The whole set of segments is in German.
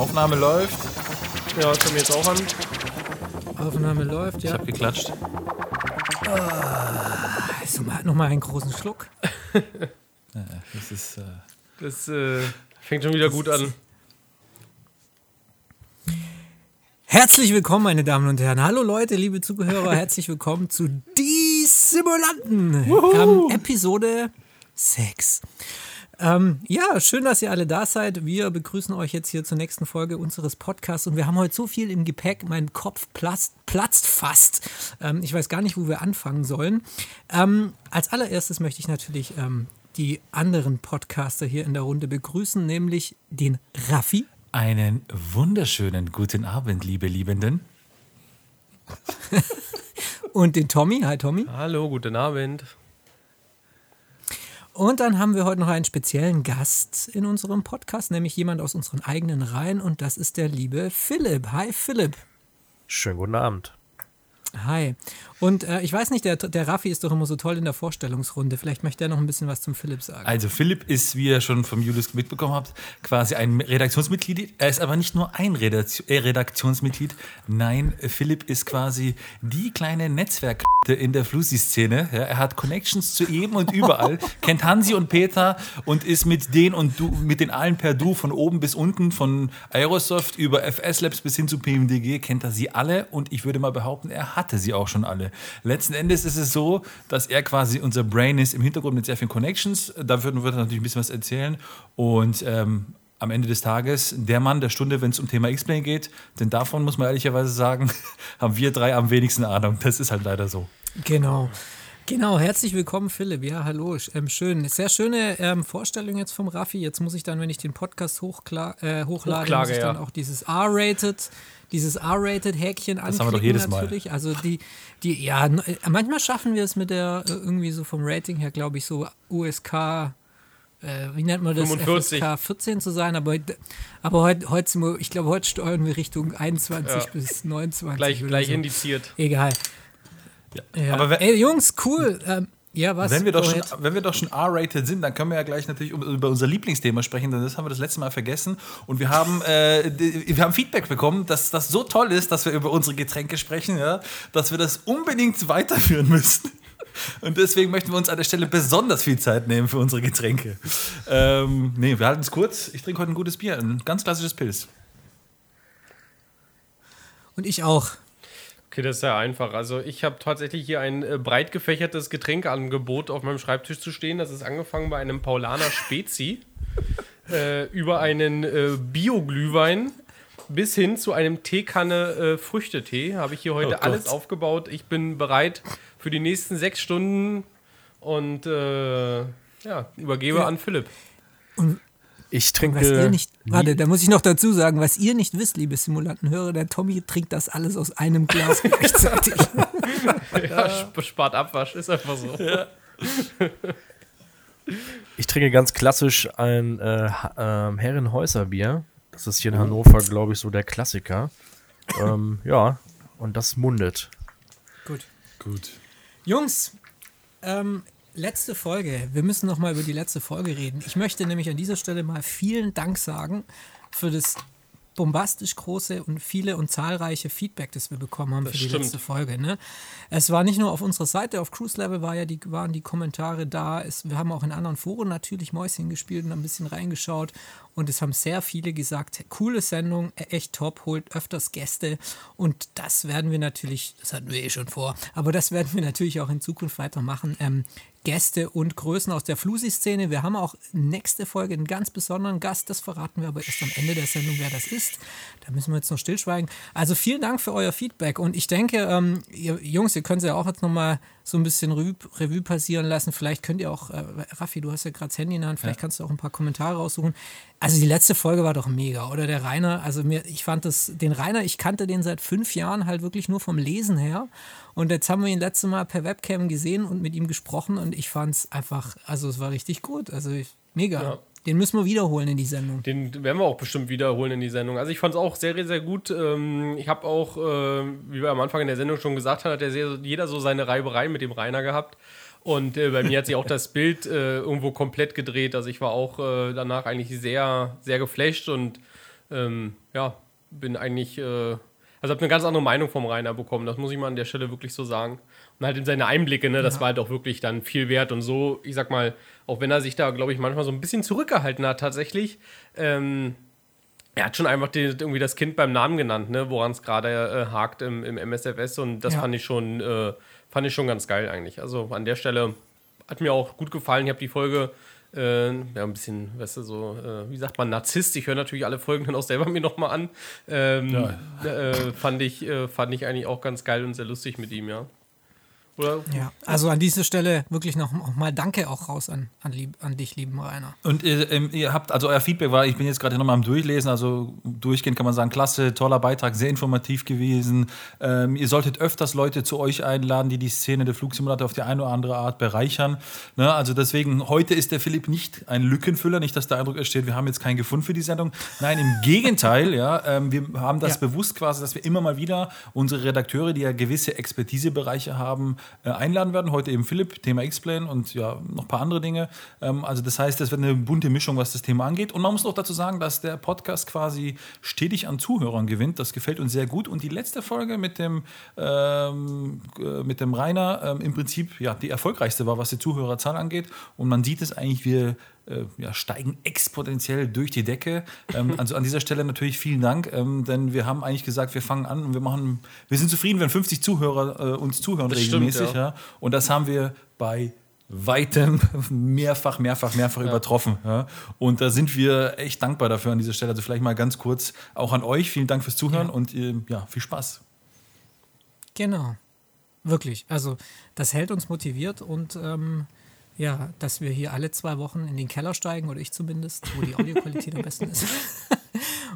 Aufnahme läuft. Ja, das haben wir jetzt auch an. Aufnahme läuft, Ich ja. habe geklatscht. Also mal, noch mal einen großen Schluck. Ja, das ist. Äh, Das äh, fängt schon wieder gut an. Herzlich willkommen, meine Damen und Herren. Hallo Leute, liebe Zuhörer, herzlich willkommen zu Die Simulanten. Ähm, Episode 6. Ähm, ja, schön, dass ihr alle da seid. Wir begrüßen euch jetzt hier zur nächsten Folge unseres Podcasts und wir haben heute so viel im Gepäck, mein Kopf platzt, platzt fast. Ähm, ich weiß gar nicht, wo wir anfangen sollen. Ähm, als allererstes möchte ich natürlich ähm, die anderen Podcaster hier in der Runde begrüßen, nämlich den Raffi. einen wunderschönen guten Abend, liebe Liebenden. Und den Tommy. Hi Tommy. Hallo, guten Abend. Und dann haben wir heute noch einen speziellen Gast in unserem Podcast, nämlich jemand aus unseren eigenen Reihen und das ist der liebe Philipp. Hi Philipp. Schönen guten Abend. Hi. Und äh, ich weiß nicht, der, der Raffi ist doch immer so toll in der Vorstellungsrunde. Vielleicht möchte er noch ein bisschen was zum Philipp sagen. Also Philipp ist, wie ihr schon vom Julius mitbekommen habt, quasi ein Redaktionsmitglied. Er ist aber nicht nur ein Redaktion, äh, Redaktionsmitglied. Nein, Philipp ist quasi die kleine Netzwerk in der Flussi-Szene. Ja, er hat Connections zu jedem und überall, kennt Hansi und Peter und ist mit denen und du, mit den allen per Du von oben bis unten, von Aerosoft über FS Labs bis hin zu PMDG, kennt er sie alle und ich würde mal behaupten, er hatte sie auch schon alle. Letzten Endes ist es so, dass er quasi unser Brain ist im Hintergrund mit sehr vielen Connections. Dafür wird er natürlich ein bisschen was erzählen und ähm, am Ende des Tages der Mann der Stunde, wenn es um Thema X-Plane geht, denn davon muss man ehrlicherweise sagen, haben wir drei am wenigsten Ahnung. Das ist halt leider so. Genau. Genau, herzlich willkommen, Philipp. Ja, hallo. Ähm, schön. Sehr schöne ähm, Vorstellung jetzt vom Raffi. Jetzt muss ich dann, wenn ich den Podcast hochkla äh, hochlade, Hochklage, muss ich dann ja. auch dieses R-Rated, dieses R-Rated-Häkchen anklicken. haben wir doch jedes Mal. natürlich. Also die, die, ja, äh, manchmal schaffen wir es mit der äh, irgendwie so vom Rating her, glaube ich, so USK. Äh, wie nennt man das? 45. FSK 14 zu sein, aber, aber heute, heute wir, ich glaube, heute steuern wir Richtung 21 Ja. bis 29. Gleich, gleich so. indiziert. Egal. Ja. Aber wenn- Ey, Jungs, cool. Ähm, ja, was? Wenn wir, doch schon, wenn wir doch schon R-rated sind, dann können wir ja gleich natürlich über unser Lieblingsthema sprechen, denn das haben wir das letzte Mal vergessen. Und wir haben, äh, wir haben Feedback bekommen, dass das so toll ist, dass wir über unsere Getränke sprechen, ja, dass wir das unbedingt weiterführen müssen. Und deswegen möchten wir uns an der Stelle besonders viel Zeit nehmen für unsere Getränke. Ähm, nee, wir halten es kurz. Ich trinke heute ein gutes Bier, ein ganz klassisches Pilz. Und ich auch. Okay, das ist ja einfach. Also ich habe tatsächlich hier ein äh, breit gefächertes Getränkeangebot auf meinem Schreibtisch zu stehen. Das ist angefangen bei einem Paulaner Spezi, äh, über einen äh, Bio-Glühwein bis hin zu einem Teekanne äh, Früchtetee. Habe ich hier heute Oh alles aufgebaut. Ich bin bereit für die nächsten sechs Stunden und äh, ja, übergebe Ja. an Philipp. Ich trinke. Was ihr nicht, warte, da muss ich noch dazu sagen, was ihr nicht wisst, liebe Simulantenhörer, der Tommy trinkt das alles aus einem Glas gleichzeitig. Ja, sp- spart Abwasch, ist einfach so. Ich trinke ganz klassisch ein äh, ähm, Herrenhäuser Bier. Das ist hier in Hannover, glaube ich, so der Klassiker. ähm, ja, und das mundet. Gut. Gut. Jungs, ähm, letzte Folge. Wir müssen noch mal über die letzte Folge reden. Ich möchte nämlich an dieser Stelle mal vielen Dank sagen für das bombastisch große und viele und zahlreiche Feedback, das wir bekommen haben Das für die stimmt. letzte Folge. Ne? Es war nicht nur auf unserer Seite, auf Cruise Level war ja die, waren die Kommentare da. Es, wir haben auch in anderen Foren natürlich Mäuschen gespielt und ein bisschen reingeschaut. Und es haben sehr viele gesagt, coole Sendung, e- echt top, holt öfters Gäste. Und das werden wir natürlich, das hatten wir eh schon vor, aber das werden wir natürlich auch in Zukunft weitermachen. Ähm, Gäste und Größen aus der Flusi-Szene. Wir haben auch nächste Folge einen ganz besonderen Gast. Das verraten wir aber erst am Ende der Sendung, wer das ist. Da müssen wir jetzt noch stillschweigen. Also vielen Dank für euer Feedback. Und ich denke, ähm, ihr Jungs, ihr könnt ja auch jetzt nochmal so ein bisschen Revue, passieren lassen. Vielleicht könnt ihr auch, äh, Raffi, du hast ja gerade das Handy in der Hand, vielleicht kannst du auch ein paar Kommentare raussuchen. Also die letzte Folge war doch mega, oder? Der Rainer, also mir, ich fand das, den Rainer, ich kannte den seit fünf Jahren halt wirklich nur vom Lesen her. Und jetzt haben wir ihn letzte Mal per Webcam gesehen und mit ihm gesprochen und ich fand es einfach, also es war richtig gut. Also ich, mega. Ja. Den müssen wir wiederholen in die Sendung. Den werden wir auch bestimmt wiederholen in die Sendung. Also ich fand es auch sehr, sehr gut. Ähm, Ich habe auch, äh, wie wir am Anfang in der Sendung schon gesagt haben, hat jeder so seine Reiberei mit dem Rainer gehabt. Und äh, bei mir hat sich auch das Bild äh, irgendwo komplett gedreht. Also ich war auch äh, danach eigentlich sehr, sehr geflasht und ähm, ja, bin eigentlich, also habe eine ganz andere Meinung vom Rainer bekommen. Das muss ich mal an der Stelle wirklich so sagen. Und halt in seine Einblicke, ne, das war halt auch wirklich dann viel wert. Und so, ich sag mal, auch wenn er sich da, glaube ich, manchmal so ein bisschen zurückgehalten hat, tatsächlich, ähm, er hat schon einfach die, irgendwie das Kind beim Namen genannt, ne, woran es gerade äh, hakt im, im MSFS. Und das Ja. fand ich schon, äh, fand ich schon ganz geil eigentlich. Also an der Stelle hat mir auch gut gefallen. Ich habe die Folge äh, ja, ein bisschen, weißt du, so, äh, wie sagt man, Narzisst. Ich höre natürlich alle Folgen dann auch selber mir nochmal an. Ähm, äh, fand, ich, äh, fand ich eigentlich auch ganz geil und sehr lustig mit ihm, ja. Oder? Ja, also an dieser Stelle wirklich noch, noch mal Danke auch raus an, an, lieb, an dich, lieben Rainer. Und ihr, ähm, ihr habt, also euer Feedback war, ich bin jetzt gerade nochmal am Durchlesen, also durchgehend kann man sagen, klasse, toller Beitrag, sehr informativ gewesen. Ähm, ihr solltet öfters Leute zu euch einladen, die die Szene der Flugsimulator auf die eine oder andere Art bereichern. Ne? Also deswegen, heute ist der Philipp nicht ein Lückenfüller, nicht, dass der Eindruck entsteht, wir haben jetzt keinen gefunden für die Sendung. Nein, im Gegenteil, ja, ähm, wir haben das Ja. bewusst quasi, dass wir immer mal wieder unsere Redakteure, die ja gewisse Expertisebereiche haben, einladen werden. Heute eben Philipp, Thema X-Plane und ja, noch ein paar andere Dinge. Ähm, also das heißt, es wird eine bunte Mischung, was das Thema angeht. Und man muss noch dazu sagen, dass der Podcast quasi stetig an Zuhörern gewinnt. Das gefällt uns sehr gut. Und die letzte Folge mit dem, ähm, äh, mit dem Rainer ähm, im Prinzip ja, die erfolgreichste war, was die Zuhörerzahl angeht. Und man sieht es eigentlich, wir äh, ja, steigen exponentiell durch die Decke. Ähm, also an dieser Stelle natürlich vielen Dank, ähm, denn wir haben eigentlich gesagt, wir fangen an und wir machen, wir sind zufrieden, wenn 50 Zuhörer äh, uns zuhören Das stimmt, regelmäßig. ja. ja. Und das haben wir bei weitem mehrfach, mehrfach, mehrfach übertroffen. Ja. Und da sind wir echt dankbar dafür an dieser Stelle. Also vielleicht mal ganz kurz auch an euch. Vielen Dank fürs Zuhören und äh, ja, viel Spaß. Genau. Wirklich. Also, das hält uns motiviert und ähm, ja, dass wir hier alle zwei Wochen in den Keller steigen, oder ich zumindest, wo die Audioqualität am besten ist.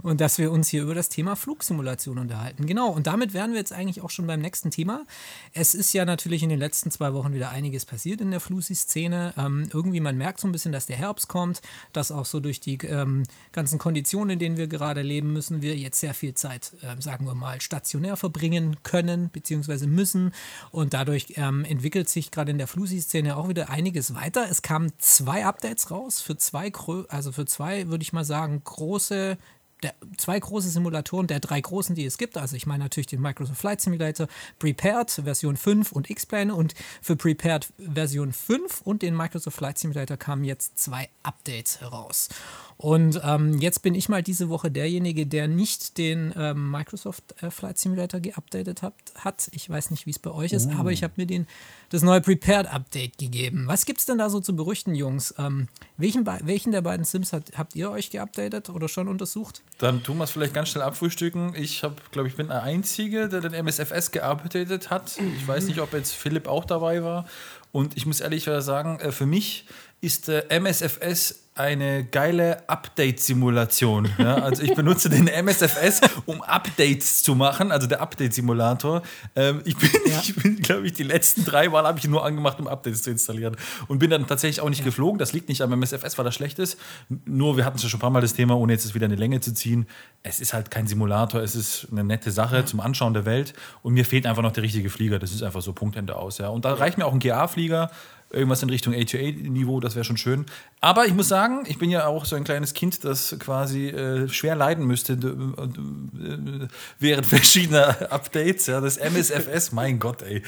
und dass wir uns hier über das Thema Flugsimulation unterhalten. Genau, und damit wären wir jetzt eigentlich auch schon beim nächsten Thema. Es ist ja natürlich in den letzten zwei Wochen wieder einiges passiert in der Flusi-Szene. Ähm, irgendwie, man merkt so ein bisschen, dass der Herbst kommt, dass auch so durch die ähm, ganzen Konditionen, in denen wir gerade leben, müssen wir jetzt sehr viel Zeit, ähm, sagen wir mal, stationär verbringen können, beziehungsweise müssen. Und dadurch ähm, entwickelt sich gerade in der Flusi-Szene auch wieder einiges weiter. Es kamen zwei Updates raus für zwei, also für zwei, würde ich mal sagen, große der, zwei große Simulatoren der drei großen, die es gibt. Also ich meine natürlich den Microsoft Flight Simulator Prepared Version 5 und X-Plane und für Prepared Version 5 und den Microsoft Flight Simulator kamen jetzt zwei Updates heraus. Und ähm, jetzt bin ich mal diese Woche derjenige, der nicht den ähm, Microsoft äh, Flight Simulator geupdatet hat, hat. Ich weiß nicht, wie es bei euch ist, aber ich habe mir den, das neue Prepared Update gegeben. Was gibt es denn da so zu berichten, Jungs? Ähm, welchen, welchen der beiden Sims hat, habt ihr euch geupdatet oder schon untersucht? Dann tun wir es vielleicht ganz schnell abfrühstücken. Ich habe, glaube ich, bin der Einzige, der den MSFS gearbeitet hat. Ich weiß nicht, ob jetzt Philipp auch dabei war. Und ich muss ehrlich sagen, äh, für mich ist der MSFS eine geile Update-Simulation. Ja, also ich benutze den MSFS, um Updates zu machen, also der Update-Simulator. Ähm, ich bin, ich bin glaube ich, die letzten drei Mal habe ich ihn nur angemacht, um Updates zu installieren. Und bin dann tatsächlich auch nicht geflogen. Das liegt nicht am MSFS, weil das schlecht ist. Nur, wir hatten es ja schon ein paar Mal das Thema, ohne jetzt wieder eine Länge zu ziehen. Es ist halt kein Simulator, es ist eine nette Sache zum Anschauen der Welt. Und mir fehlt einfach noch der richtige Flieger. Das ist einfach so Punktende aus. Ja. Und da reicht mir auch ein GA-Flieger irgendwas in Richtung A2A-Niveau, das wäre schon schön. Aber ich muss sagen, ich bin ja auch so ein kleines Kind, das quasi äh, schwer leiden müsste äh, während verschiedener Updates. Ja, das MSFS, mein Gott, ey.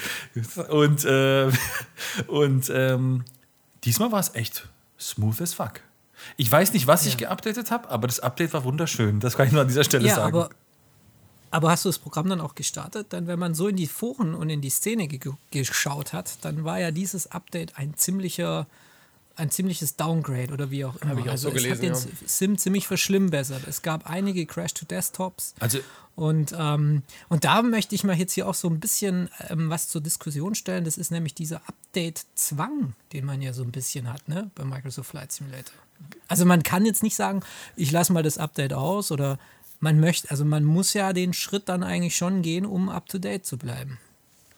Und, äh, und ähm, diesmal war es echt smooth as fuck. Ich weiß nicht, was ich geupdatet habe, aber das Update war wunderschön. Das kann ich nur an dieser Stelle Ja, sagen. aber, aber hast du das Programm dann auch gestartet? Denn wenn man so in die Foren und in die Szene ge geschaut hat, dann war ja dieses Update ein ziemlicher ein ziemliches Downgrade oder wie auch immer. ich auch also so es gelesen, hat den Sim ziemlich verschlimmbessert. Es gab einige Crash-to-Desktops. also Und, ähm, und da möchte ich mal jetzt hier auch so ein bisschen ähm, was zur Diskussion stellen. Das ist nämlich dieser Update-Zwang, den man ja so ein bisschen hat, ne, bei Microsoft Flight Simulator. Also man kann jetzt nicht sagen, ich lasse mal das Update aus oder man möchte, also man muss ja den Schritt dann eigentlich schon gehen, um up to date zu bleiben.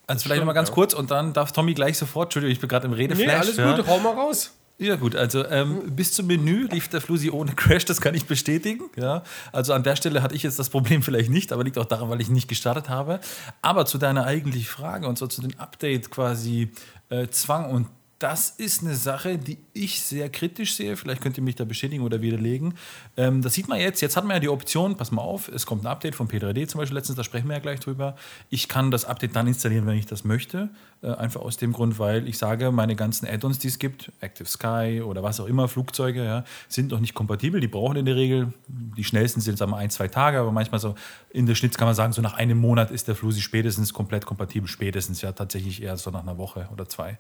Also vielleicht nochmal ganz ja. kurz und dann darf Tommy gleich sofort, Entschuldigung, ich bin gerade im Redeflash. Nee, alles ja. gut, hau mal raus. Ja gut, also ähm, bis zum Menü lief der Flusi ohne Crash, das kann ich bestätigen. Ja? Also an der Stelle hatte ich jetzt das Problem vielleicht nicht, aber liegt auch daran, weil ich nicht gestartet habe. Aber zu deiner eigentlichen Frage und so zu den Update quasi äh, Zwang und das ist eine Sache, die ich sehr kritisch sehe. Vielleicht könnt ihr mich da bestätigen oder widerlegen. Ähm, das sieht man jetzt. Jetzt hat man ja die Option, pass mal auf, es kommt ein Update von P3D zum Beispiel letztens, da sprechen wir ja gleich drüber. Ich kann das Update dann installieren, wenn ich das möchte. Äh, einfach aus dem Grund, weil ich sage, meine ganzen Add-ons, die es gibt, Active Sky oder was auch immer, Flugzeuge, ja, sind noch nicht kompatibel. Die brauchen in der Regel, die schnellsten sind sagen wir ein, zwei Tage, aber manchmal so in der Schnitt kann man sagen, so nach einem Monat ist der Flusi spätestens komplett kompatibel. Spätestens ja tatsächlich eher so nach einer Woche oder zwei.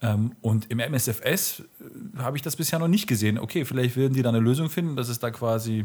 Ähm, und im MSFS äh, habe ich das bisher noch nicht gesehen. Okay, vielleicht werden die da eine Lösung finden, dass es da quasi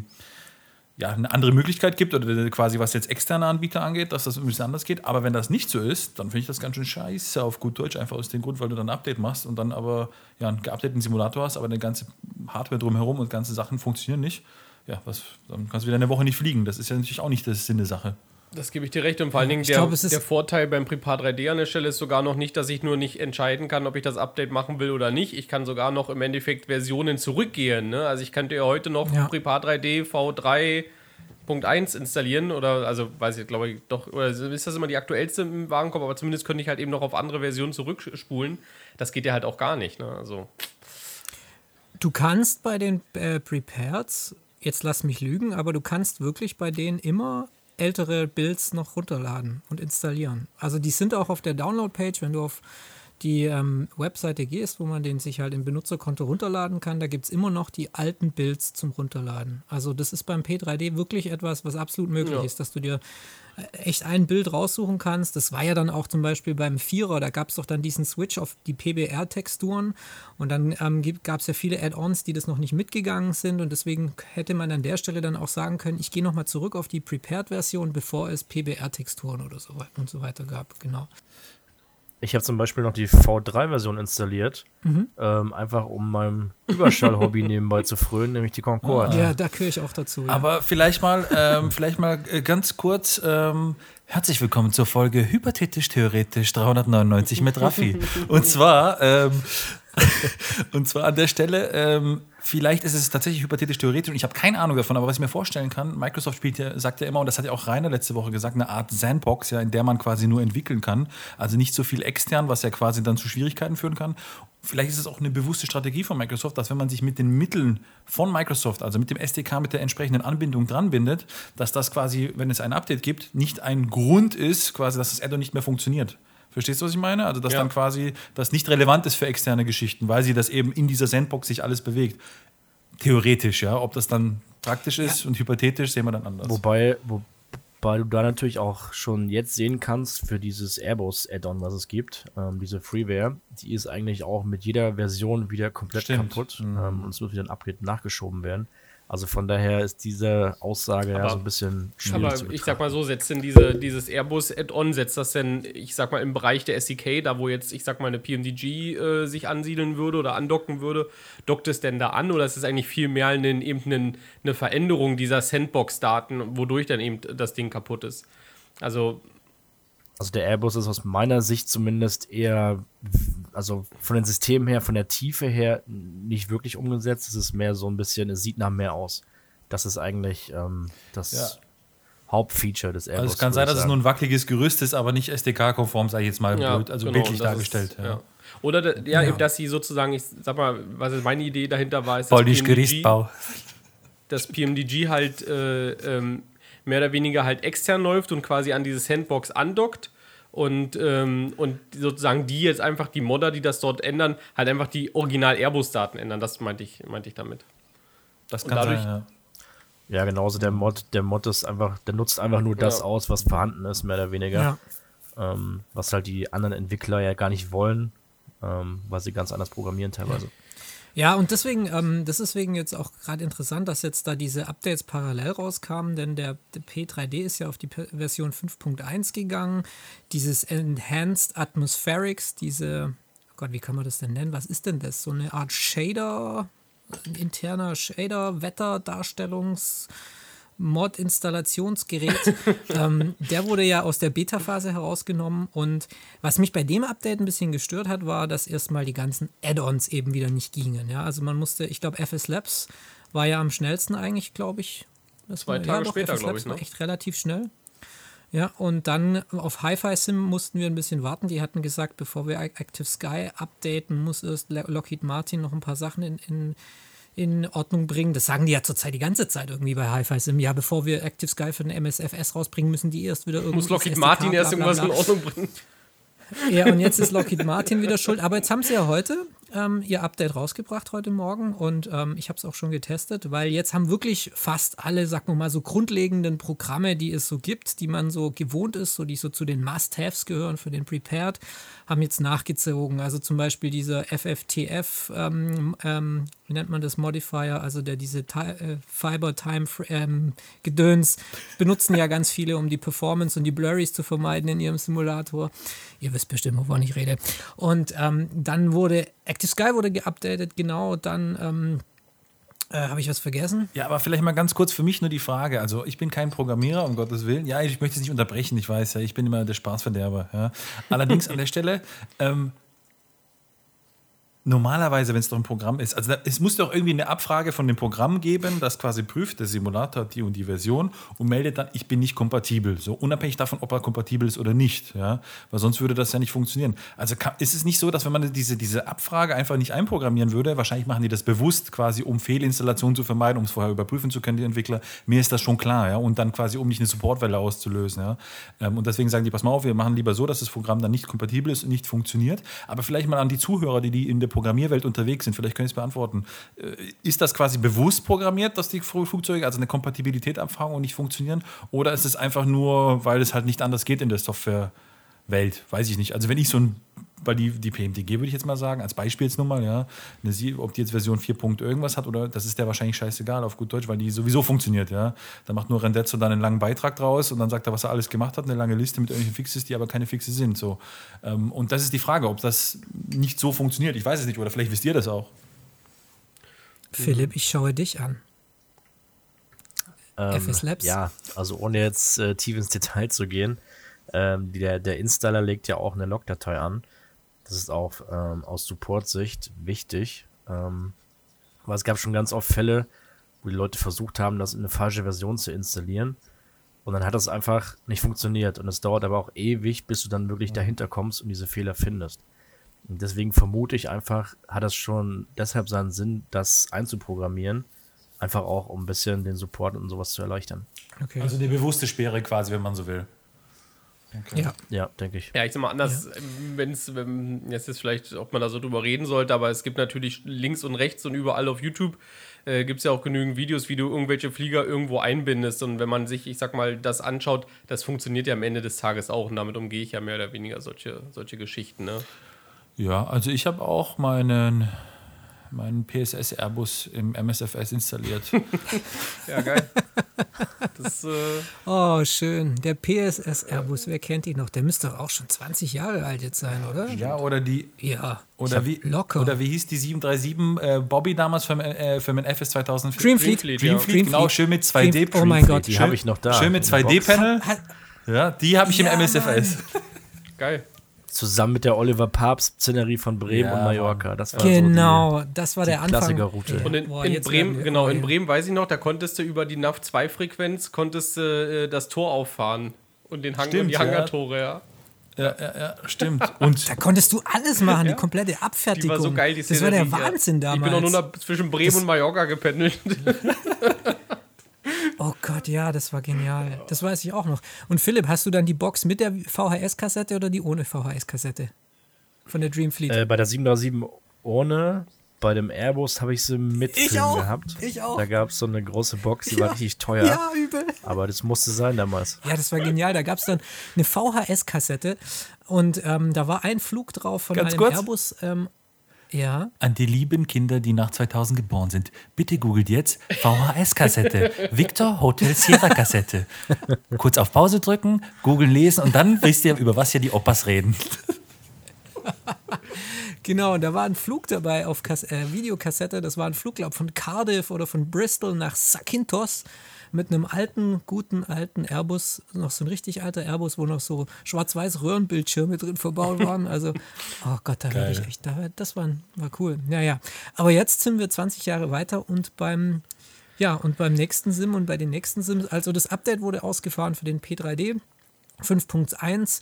ja, eine andere Möglichkeit gibt oder quasi was jetzt externe Anbieter angeht, dass das ein bisschen anders geht. Aber wenn das nicht so ist, dann finde ich das ganz schön scheiße auf gut Deutsch, einfach aus dem Grund, weil du dann ein Update machst und dann aber ja, einen geupdateten Simulator hast, aber eine ganze Hardware drumherum und ganze Sachen funktionieren nicht. Ja, was, dann kannst du wieder eine Woche nicht fliegen. Das ist ja natürlich auch nicht das Sinn der Sache. Das gebe ich dir recht. Und vor allen Dingen der, glaub, der Vorteil beim Prepar 3D an der Stelle ist sogar noch nicht, dass ich nur nicht entscheiden kann, ob ich das Update machen will oder nicht. Ich kann sogar noch im Endeffekt Versionen zurückgehen. Ne? Also ich könnte ja heute noch Ja. Prepar 3D V3.1 installieren oder also weiß ich glaube ich doch oder ist das immer die aktuellste im Warenkorb, aber zumindest könnte ich halt eben noch auf andere Versionen zurückspulen. Das geht ja halt auch gar nicht. Ne? Also Du kannst bei den äh, Prepareds, jetzt lass mich lügen, aber du kannst wirklich bei denen immer ältere Builds noch runterladen und installieren. Also die sind auch auf der Download-Page, wenn du auf die ähm, Webseite gehst, wo man den sich halt im Benutzerkonto runterladen kann, da gibt es immer noch die alten Builds zum Runterladen. Also das ist beim P3D wirklich etwas, was absolut möglich Ja. ist, dass du dir echt ein Bild raussuchen kannst. Das war ja dann auch zum Beispiel beim Vierer, da gab es doch dann diesen Switch auf die PBR-Texturen und dann ähm, gab es ja viele Add-ons, die das noch nicht mitgegangen sind und deswegen hätte man an der Stelle dann auch sagen können, ich gehe nochmal zurück auf die Prepared-Version, bevor es PBR-Texturen oder so weiter und so weiter gab. Genau. Ich habe zum Beispiel noch die V3-Version installiert, ähm, einfach um meinem Überschall-Hobby nebenbei zu frönen, nämlich die Concorde. Ja, da gehöre ich auch dazu. Ja. Aber vielleicht mal, ähm, vielleicht mal äh, ganz kurz. Ähm, herzlich willkommen zur Folge Hypothetisch Theoretisch 399 mit Raffi. Und zwar, ähm, und zwar an der Stelle, ähm, vielleicht ist es tatsächlich hypothetisch theoretisch und ich habe keine Ahnung davon, aber was ich mir vorstellen kann, Microsoft spielt ja, sagt ja immer, und das hat ja auch Rainer letzte Woche gesagt, eine Art Sandbox, ja, in der man quasi nur entwickeln kann. Also nicht so viel extern, was ja quasi dann zu Schwierigkeiten führen kann. Vielleicht ist es auch eine bewusste Strategie von Microsoft, dass wenn man sich mit den Mitteln von Microsoft, also mit dem SDK, mit der entsprechenden Anbindung dran bindet, dass das quasi, wenn es ein Update gibt, nicht ein Grund ist, quasi, dass das Addon nicht mehr funktioniert. Verstehst du, was ich meine? Also, dass Ja. dann quasi das nicht relevant ist für externe Geschichten, weil sie das eben in dieser Sandbox sich alles bewegt. Theoretisch, ja. Ob das dann praktisch ist und hypothetisch, sehen wir dann anders. Wobei, wobei du da natürlich auch schon jetzt sehen kannst, für dieses Airbus-Add-on, was es gibt, ähm, diese Freeware, die ist eigentlich auch mit jeder Version wieder komplett Stimmt. kaputt ähm, und es wird wieder ein Upgrade nachgeschoben werden. Also von daher ist diese Aussage ja Aber- so ein bisschen schwierig Aber ich sag mal so, setzt denn diese, dieses Airbus-Add-on, setzt das denn, ich sag mal, im Bereich der SDK, da wo jetzt, ich sag mal, eine PMDG äh, sich ansiedeln würde oder andocken würde, dockt es denn da an oder ist es eigentlich viel mehr eine, eben eine, eine Veränderung dieser Sandbox-Daten, wodurch dann eben das Ding kaputt ist? Also, Also der Airbus ist aus meiner Sicht zumindest eher, also von den Systemen her, von der Tiefe her nicht wirklich umgesetzt. Es ist mehr so ein bisschen, es sieht nach mehr aus. Das ist eigentlich ähm, das Ja. Hauptfeature des Airbus. also es kann sein, dass es nur ein wackeliges Gerüst ist, aber nicht SDK-konform, sage ich jetzt mal ja, blöd, also genau, bildlich dargestellt. Ist, ja. ja. Oder, da, ja, Ja. eben, dass sie sozusagen, ich sag mal, was ist meine Idee dahinter war, ist, nicht Gerüstbau. dass PMDG halt äh, ähm, mehr oder weniger halt extern läuft und quasi an diese Sandbox andockt. Und, ähm, und sozusagen die jetzt einfach, die Modder, die das dort ändern, halt einfach die Original-Airbus-Daten ändern. Das meinte ich, meinte ich damit. Das Und kann dadurch- sein, ja. Ja, genauso der Mod, der Mod ist einfach, der nutzt einfach nur das Ja. aus, was vorhanden ist, mehr oder weniger. ja. Ähm, was halt die anderen Entwickler ja gar nicht wollen, ähm, weil sie ganz anders programmieren teilweise. Ja, und deswegen, ähm, das ist deswegen jetzt auch gerade interessant, dass jetzt da diese Updates parallel rauskamen, denn der, der P3D ist ja auf die P Version 5.1 gegangen. Dieses Enhanced Atmospherics, diese, oh Gott, wie kann man das denn nennen? Was ist denn das? So eine Art Shader, interner Shader, Wetterdarstellungs- Mod-Installationsgerät. ähm, der wurde ja aus der Beta-Phase herausgenommen und was mich bei dem Update ein bisschen gestört hat, war, dass erstmal die ganzen Add-ons eben wieder nicht gingen. Ja? Also man musste, ich glaube, FS Labs war ja am schnellsten eigentlich, glaube ich. Das Zwei war, Tage ja, doch, später, FS glaub Labs ich, war ne? echt relativ schnell. Ja, und dann auf Hi-Fi Sim mussten wir ein bisschen warten. Die hatten gesagt, bevor wir Active Sky updaten, muss erst Lockheed Martin noch ein paar Sachen in, in, in Ordnung bringen. Das sagen die ja zurzeit die ganze Zeit irgendwie bei Hi-Fi Sim. Ja, bevor wir Active Sky für den MSFS rausbringen, müssen die erst wieder irgendwas. Muss Lockheed Martin erst irgendwas in Ordnung bringen. Ja, und jetzt ist Lockheed Martin wieder schuld. Aber jetzt haben sie ja heute ähm, ihr Update rausgebracht heute Morgen und ähm, ich habe es auch schon getestet, weil jetzt haben wirklich fast alle, sagen wir mal, so grundlegenden Programme, die es so gibt, die man so gewohnt ist, so die so zu den Must-Haves gehören für den Prepared, haben jetzt nachgezogen. Also zum Beispiel dieser FFTF, ähm, ähm, wie nennt man das, Modifier, also der diese äh, Fiber Time ähm, Gedöns benutzen ja ganz viele, um die Performance und die Blurries zu vermeiden in ihrem Simulator. Ihr wisst bestimmt, wovon ich rede. Und ähm, dann wurde Active Sky wurde geupdatet, genau, dann ähm, äh, Habe ich was vergessen? Ja, aber vielleicht mal ganz kurz für mich nur die Frage. Also, ich bin kein Programmierer, um Gottes Willen. Ja, ich möchte es nicht unterbrechen, ich weiß ja, ich bin immer der Spaßverderber. Ja. Allerdings an der Stelle, ähm, Normalerweise, wenn es doch ein Programm ist, also da, es muss doch irgendwie eine Abfrage von dem Programm geben, das quasi prüft, der Simulator hat die und die Version und meldet dann, ich bin nicht kompatibel. So unabhängig davon, ob er kompatibel ist oder nicht. Ja? Weil sonst würde das ja nicht funktionieren. Also kann, ist es nicht so, dass wenn man diese, diese Abfrage einfach nicht einprogrammieren würde, wahrscheinlich machen die das bewusst quasi, um Fehlinstallationen zu vermeiden, um es vorher überprüfen zu können, die Entwickler. Mir ist das schon klar, ja. Und dann quasi, um nicht eine Supportwelle auszulösen, ja. Ähm, und deswegen sagen die, pass mal auf, wir machen lieber so, dass das Programm dann nicht kompatibel ist und nicht funktioniert. Aber vielleicht mal an die Zuhörer, die, die in der Programmierwelt unterwegs sind, vielleicht können Sie es beantworten. Äh, ist das quasi bewusst programmiert, dass die Flugzeuge also eine Kompatibilität abfangen und nicht funktionieren? Oder ist es einfach nur, weil es halt nicht anders geht in der Softwarewelt? Weiß ich nicht. Also wenn ich so ein weil die, die PMDG würde ich jetzt mal sagen, als Beispielsnummer, ja, eine, ob die jetzt Version 4. irgendwas hat oder das ist der wahrscheinlich scheißegal auf gut Deutsch, weil die sowieso funktioniert, ja. Da macht nur Rendezzo dann einen langen Beitrag draus und dann sagt er, was er alles gemacht hat, eine lange Liste mit irgendwelchen Fixes, die aber keine Fixe sind. So. Ähm, und das ist die Frage, ob das nicht so funktioniert. Ich weiß es nicht, oder vielleicht wisst ihr das auch. Philipp, ich schaue dich an. Ähm, FS Labs? Ja, also ohne jetzt äh, tief ins Detail zu gehen, ähm, der, der Installer legt ja auch eine Logdatei an das ist auch ähm, aus Support-Sicht wichtig. Ähm, weil es gab schon ganz oft Fälle, wo die Leute versucht haben, das in eine falsche Version zu installieren. Und dann hat das einfach nicht funktioniert. Und es dauert aber auch ewig, bis du dann wirklich dahinter kommst und diese Fehler findest. Und deswegen vermute ich einfach, hat das schon deshalb seinen Sinn, das einzuprogrammieren. Einfach auch, um ein bisschen den Support und sowas zu erleichtern. Okay. Also eine bewusste Sperre quasi, wenn man so will. Okay. Ja, ja denke ich. Ja, ich sag mal anders, ja. wenn es, jetzt ist vielleicht, ob man da so drüber reden sollte, aber es gibt natürlich links und rechts und überall auf YouTube äh, gibt es ja auch genügend Videos, wie du irgendwelche Flieger irgendwo einbindest. Und wenn man sich, ich sag mal, das anschaut, das funktioniert ja am Ende des Tages auch. Und damit umgehe ich ja mehr oder weniger solche, solche Geschichten. Ne? Ja, also ich habe auch meinen meinen PSS Airbus im MSFS installiert. ja, geil. Das, äh oh, schön. Der PSS Airbus, wer kennt ihn noch? Der müsste doch auch schon 20 Jahre alt jetzt sein, oder? Ja, oder die. Ja. Oder wie, locker. Oder wie hieß die 737 äh, Bobby damals für, äh, für mein FS 2004? Dreamfleet. Dreamfleet, Dreamfleet, ja. genau, schön mit 2D. Oh mein Gott. Die habe ich noch da. Schön mit 2D-Panel. Ja, die habe ich ja, im MSFS. Geil zusammen mit der Oliver Papst Szenerie von Bremen ja, und Mallorca. Das war genau, so die, das war der Anfang. Klassikerroute. Und in, Boah, in Bremen, genau, in Bremen weiß ich noch, da konntest du über die NAV 2 Frequenz konntest äh, das Tor auffahren und den Hang Stimmt, und die Hangartore, ja. Ja, ja, ja, stimmt. Und da konntest du alles machen, die komplette Abfertigung. Die war so geil, die Das war der Wahnsinn damals. Ich bin auch nur noch zwischen Bremen das und Mallorca gependelt. Oh Gott, ja, das war genial. Das weiß ich auch noch. Und Philipp, hast du dann die Box mit der VHS-Kassette oder die ohne VHS-Kassette? Von der Dreamfleet? Äh, bei der 737 ohne. Bei dem Airbus habe ich sie mit ich auch, gehabt. Ich auch. Da gab es so eine große Box, die ja, war richtig teuer. Ja, übel. Aber das musste sein damals. Ja, das war genial. Da gab es dann eine VHS-Kassette und ähm, da war ein Flug drauf von Ganz einem kurz. Airbus. Ähm, ja. An die lieben Kinder, die nach 2000 geboren sind. Bitte googelt jetzt VHS-Kassette. Victor Hotel Sierra Kassette. Kurz auf Pause drücken, googeln lesen und dann wisst ihr, über was hier die Opas reden. Genau, und da war ein Flug dabei auf Kas äh, Videokassette. Das war ein Flug, glaube von Cardiff oder von Bristol nach Zakynthos mit einem alten, guten alten Airbus, noch so ein richtig alter Airbus, wo noch so schwarz-weiß Röhrenbildschirme drin verbaut waren. Also, oh Gott, da werde ich echt, das war, war cool. Naja, aber jetzt sind wir 20 Jahre weiter und beim, ja, und beim nächsten Sim und bei den nächsten Sims, also das Update wurde ausgefahren für den P3D. 5.1.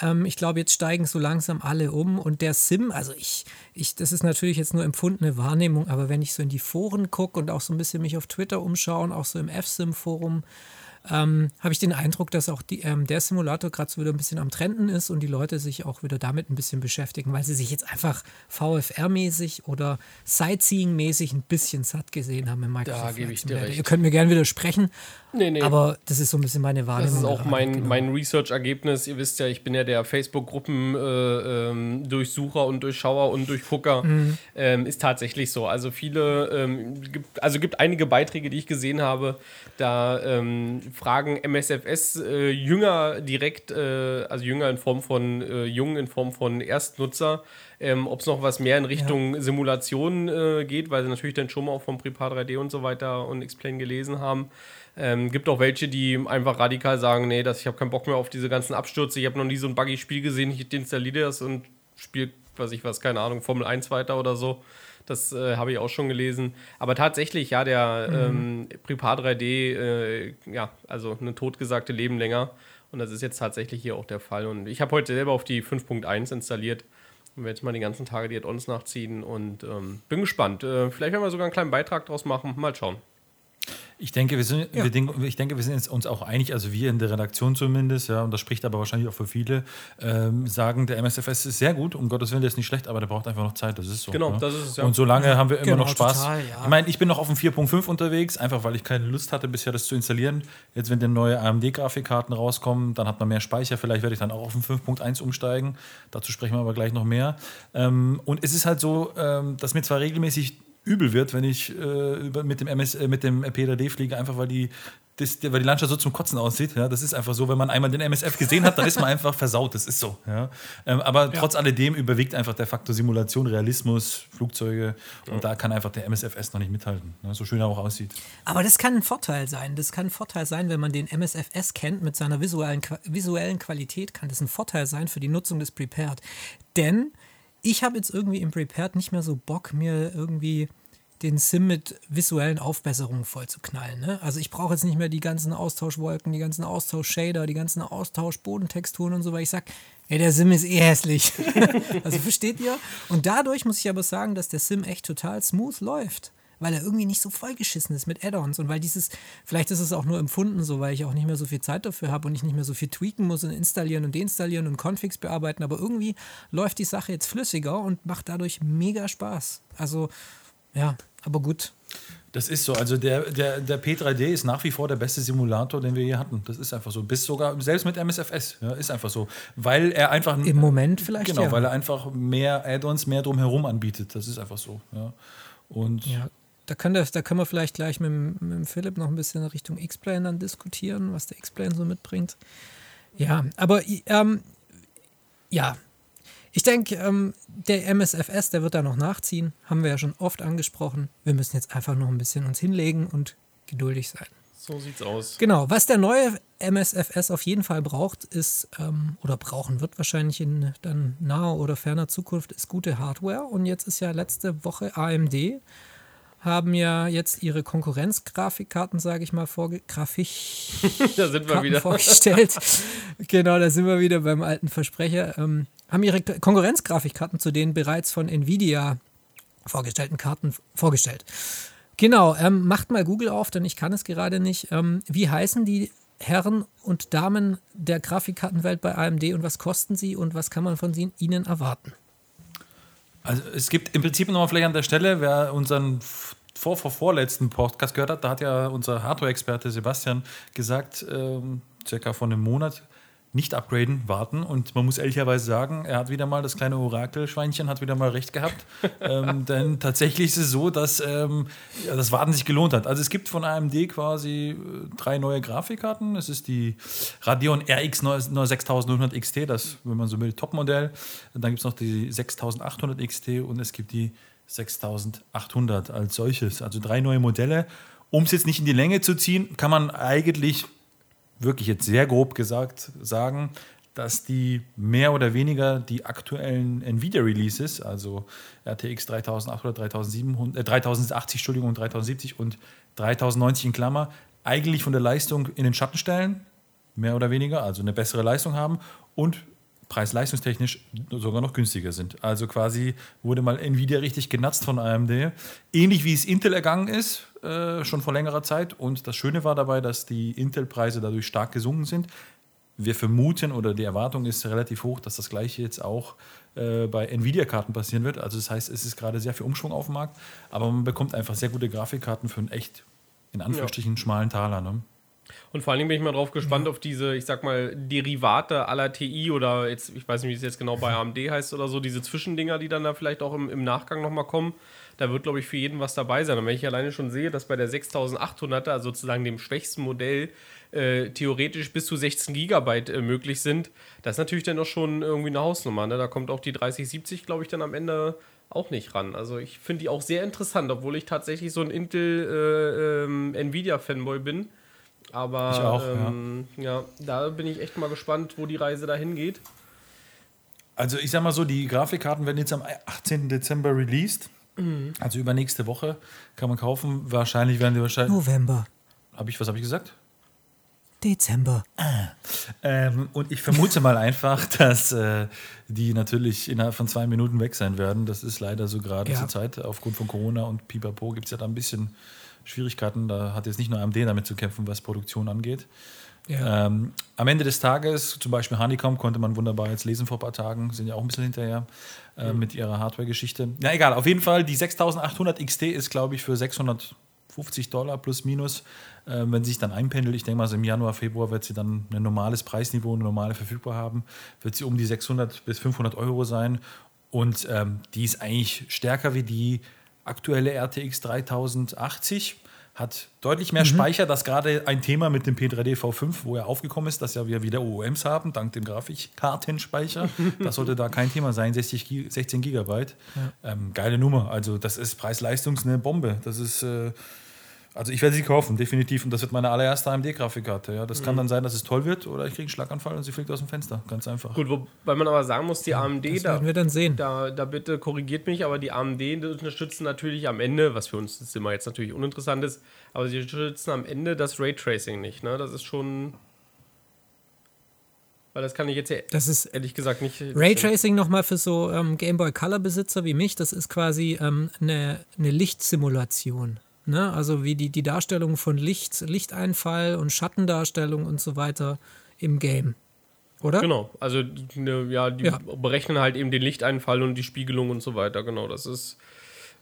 Ähm, ich glaube, jetzt steigen so langsam alle um und der Sim, also ich, ich, das ist natürlich jetzt nur empfundene Wahrnehmung, aber wenn ich so in die Foren gucke und auch so ein bisschen mich auf Twitter umschaue, auch so im F-Sim-Forum, ähm, habe ich den Eindruck, dass auch die, ähm, der Simulator gerade so wieder ein bisschen am Trenden ist und die Leute sich auch wieder damit ein bisschen beschäftigen, weil sie sich jetzt einfach VFR-mäßig oder Sightseeing-mäßig ein bisschen satt gesehen haben im Microsoft. Da gebe ich dir recht. Ihr könnt mir gerne widersprechen, Nee, nee. aber das ist so ein bisschen meine Wahrnehmung. Das ist auch mein, genau. mein Research-Ergebnis. Ihr wisst ja, ich bin ja der Facebook-Gruppen-Durchsucher und Durchschauer und Durchgucker. Ähm, ist tatsächlich so. Also viele, ähm, gibt, also gibt einige Beiträge, die ich gesehen habe, da ähm, fragen MSFS äh, Jünger direkt, äh, also Jünger in Form von äh, Jungen in Form von Erstnutzer, ähm, ob es noch was mehr in Richtung Simulation äh, geht, weil sie natürlich dann schon mal auch vom Prepar 3D und so weiter und Explain gelesen haben. Ähm, gibt auch welche, die einfach radikal sagen, nee, das, ich habe keinen Bock mehr auf diese ganzen Abstürze, ich habe noch nie so ein Buggy-Spiel gesehen, ich installiere das und spiele, weiß ich was, keine Ahnung, Formel 1 weiter oder so. Das äh, habe ich auch schon gelesen. Aber tatsächlich, ja, der ähm, Prepar 3D, äh, ja, also eine totgesagte Leben länger. Und das ist jetzt tatsächlich hier auch der Fall. Und ich habe heute selber auf die 5.1 installiert und werde jetzt mal die ganzen Tage die Add-ons nachziehen und ähm, bin gespannt. Äh, vielleicht werden wir sogar einen kleinen Beitrag draus machen. Mal schauen. Ich denke, wir sind, wir denken, ich denke, wir sind jetzt uns auch einig, also wir in der Redaktion zumindest, ja, und das spricht aber wahrscheinlich auch für viele, ähm, sagen, der MSFS ist sehr gut, um Gottes Willen, der ist nicht schlecht, aber der braucht einfach noch Zeit, das ist so. Genau, ja. das ist es, ja. Und solange haben wir immer Genau, noch Spaß. total, ja. Ich meine, ich bin noch auf dem 4.5 unterwegs, einfach weil ich keine Lust hatte, bisher das zu installieren. Jetzt, wenn dann neue AMD-Grafikkarten rauskommen, dann hat man mehr Speicher, vielleicht werde ich dann auch auf den 5.1 umsteigen. Dazu sprechen wir aber gleich noch mehr. Ähm, und es ist halt so, ähm, dass mir zwar regelmäßig übel wird, wenn ich äh, mit dem MS, äh, mit dem P3D fliege, einfach weil die, das, weil die Landschaft so zum Kotzen aussieht. Ja, das ist einfach so, wenn man einmal den MSF gesehen hat, dann ist man einfach versaut. Das ist so. Ja. Ähm, aber trotz alledem überwiegt einfach der Faktor Simulation, Realismus, Flugzeuge und da kann einfach der MSFS noch nicht mithalten. Ne, so schön er auch aussieht. Aber das kann ein Vorteil sein. Das kann ein Vorteil sein, wenn man den MSFS kennt mit seiner visuellen, visuellen Qualität, kann das ein Vorteil sein für die Nutzung des Prepared. Denn ich habe jetzt irgendwie im Prepared nicht mehr so Bock, mir irgendwie den Sim mit visuellen Aufbesserungen voll zu knallen. Ne? Also ich brauche jetzt nicht mehr die ganzen Austauschwolken, die ganzen Austausch-Shader, die ganzen Austausch-Bodentexturen und so, weil ich sage, ja, der Sim ist eh hässlich. also versteht ihr? Und dadurch muss ich aber sagen, dass der Sim echt total smooth läuft. Weil er irgendwie nicht so vollgeschissen ist mit Add-ons und weil dieses, vielleicht ist es auch nur empfunden so, weil ich auch nicht mehr so viel Zeit dafür habe und ich nicht mehr so viel tweaken muss und installieren und deinstallieren und Configs bearbeiten, aber irgendwie läuft die Sache jetzt flüssiger und macht dadurch mega Spaß. Also, ja, aber gut. Das ist so. Also der, der, der P3D ist nach wie vor der beste Simulator, den wir je hatten. Das ist einfach so. Bis sogar, selbst mit MSFS, ja, ist einfach so. Weil er einfach. Im Moment vielleicht, Genau, ja. weil er einfach mehr Add-ons, mehr drumherum anbietet. Das ist einfach so. Ja. Und Ja, da, können das, da können wir vielleicht gleich mit, mit dem Philipp noch ein bisschen in Richtung X-Plane dann diskutieren, was der X-Plane so mitbringt. Ja, aber ähm, ja, ich denke, ähm, der MSFS, der wird da noch nachziehen, haben wir ja schon oft angesprochen. Wir müssen jetzt einfach noch ein bisschen uns hinlegen und geduldig sein. So sieht's aus. Genau, was der neue MSFS auf jeden Fall braucht, ist, ähm, oder brauchen wird wahrscheinlich in dann naher oder ferner Zukunft, ist gute Hardware. Und jetzt ist ja letzte Woche AMD, haben ja jetzt ihre Konkurrenzgrafikkarten, sage ich mal, vorge Grafik Da sind wir Karten wieder. vorgestellt. genau, da sind wir wieder beim alten Versprecher. Ähm, haben ihre Konkurrenzgrafikkarten zu den bereits von Nvidia vorgestellten Karten vorgestellt. Genau, ähm, macht mal Google auf, denn ich kann es gerade nicht. Ähm, wie heißen die Herren und Damen der Grafikkartenwelt bei AMD und was kosten sie und was kann man von ihnen erwarten? Also es gibt im Prinzip nochmal vielleicht an der Stelle, wer unseren vor, vor vorletzten Podcast gehört hat, da hat ja unser Hardware-Experte Sebastian gesagt, ähm, circa vor einem Monat, nicht upgraden, warten. Und man muss ehrlicherweise sagen, er hat wieder mal, das kleine Orakelschweinchen hat wieder mal recht gehabt. ähm, denn tatsächlich ist es so, dass ähm, das Warten sich gelohnt hat. Also es gibt von AMD quasi äh, drei neue Grafikkarten. Es ist die Radeon RX 6900 XT, das, wenn man so will, Topmodell. Dann gibt es noch die 6800 XT und es gibt die 6800 als solches. Also drei neue Modelle. Um es jetzt nicht in die Länge zu ziehen, kann man eigentlich wirklich jetzt sehr grob gesagt sagen, dass die mehr oder weniger die aktuellen Nvidia-Releases, also RTX 3800, 3700, äh, 3080 Entschuldigung, und 3070 und 3090 in Klammer, eigentlich von der Leistung in den Schatten stellen. mehr oder weniger, also eine bessere Leistung haben und preis-leistungstechnisch sogar noch günstiger sind. Also quasi wurde mal Nvidia richtig genatzt von AMD. Ähnlich wie es Intel ergangen ist, äh, schon vor längerer Zeit. Und das Schöne war dabei, dass die Intel-Preise dadurch stark gesunken sind. Wir vermuten oder die Erwartung ist relativ hoch, dass das gleiche jetzt auch äh, bei Nvidia-Karten passieren wird. Also das heißt, es ist gerade sehr viel Umschwung auf dem Markt, aber man bekommt einfach sehr gute Grafikkarten für einen echt, in Anführungsstrichen, schmalen Taler. Ne? Und vor allen Dingen bin ich mal drauf gespannt ja. auf diese, ich sag mal, Derivate aller TI oder jetzt, ich weiß nicht, wie es jetzt genau bei AMD heißt oder so, diese Zwischendinger, die dann da vielleicht auch im, im Nachgang nochmal kommen. Da wird, glaube ich, für jeden was dabei sein. Und wenn ich alleine schon sehe, dass bei der 6800er, also sozusagen dem schwächsten Modell, äh, theoretisch bis zu 16 Gigabyte äh, möglich sind, das ist natürlich dann auch schon irgendwie eine Hausnummer. Ne? Da kommt auch die 3070, glaube ich, dann am Ende auch nicht ran. Also ich finde die auch sehr interessant, obwohl ich tatsächlich so ein Intel äh, ähm, bin aber ich auch, ähm, ja. ja, da bin ich echt mal gespannt, wo die Reise dahin geht. Also ich sag mal so, die Grafikkarten werden jetzt am 18. Dezember released. Mhm. Also übernächste Woche kann man kaufen. Wahrscheinlich werden die wahrscheinlich. November. Hab ich, was habe ich gesagt? Dezember. Ah. Ähm, und ich vermute mal einfach, dass äh, die natürlich innerhalb von zwei Minuten weg sein werden. Das ist leider so gerade ja. zur Zeit. Aufgrund von Corona und Pipapo gibt es ja da ein bisschen Schwierigkeiten. Da hat jetzt nicht nur AMD damit zu kämpfen, was Produktion angeht. Ja. Ähm, am Ende des Tages, zum Beispiel Honeycomb, konnte man wunderbar jetzt lesen vor ein paar Tagen, sind ja auch ein bisschen hinterher äh, mhm. mit ihrer Hardware-Geschichte. Na egal, auf jeden Fall, die 6800 XT ist, glaube ich, für 650 Dollar plus minus, äh, wenn sie sich dann einpendelt. Ich denke mal, so im Januar, Februar wird sie dann ein normales Preisniveau, eine normale verfügbar haben, wird sie um die 600 bis 500 Euro sein. Und ähm, die ist eigentlich stärker wie die aktuelle RTX 3080 hat deutlich mehr mhm. Speicher. Das ist gerade ein Thema mit dem P3D V5, wo er aufgekommen ist, dass ja wir wieder OOMs haben, dank dem Grafikkartenspeicher. das sollte da kein Thema sein, 60, 16 Gigabyte. Ja. Ähm, geile Nummer. Also das ist Preis-Leistungs eine Bombe. Das ist äh, also ich werde sie kaufen, definitiv. Und das wird meine allererste AMD-Grafikkarte. Ja. Das mhm. kann dann sein, dass es toll wird oder ich kriege einen Schlaganfall und sie fliegt aus dem Fenster. Ganz einfach. Gut, wobei man aber sagen muss, die AMD, das da, wir dann sehen. Da, da bitte korrigiert mich, aber die AMD unterstützen natürlich am Ende, was für uns das immer jetzt natürlich uninteressant ist, aber sie unterstützen am Ende das Raytracing nicht. Ne? Das ist schon weil das kann ich jetzt das ist ehrlich gesagt nicht. Raytracing nochmal für so ähm, Game Boy Color Besitzer wie mich, das ist quasi ähm, eine, eine Lichtsimulation. Ne? Also wie die, die Darstellung von Licht, Lichteinfall und Schattendarstellung und so weiter im Game. Oder? Genau, also ne, ja, die ja. berechnen halt eben den Lichteinfall und die Spiegelung und so weiter. Genau, das ist.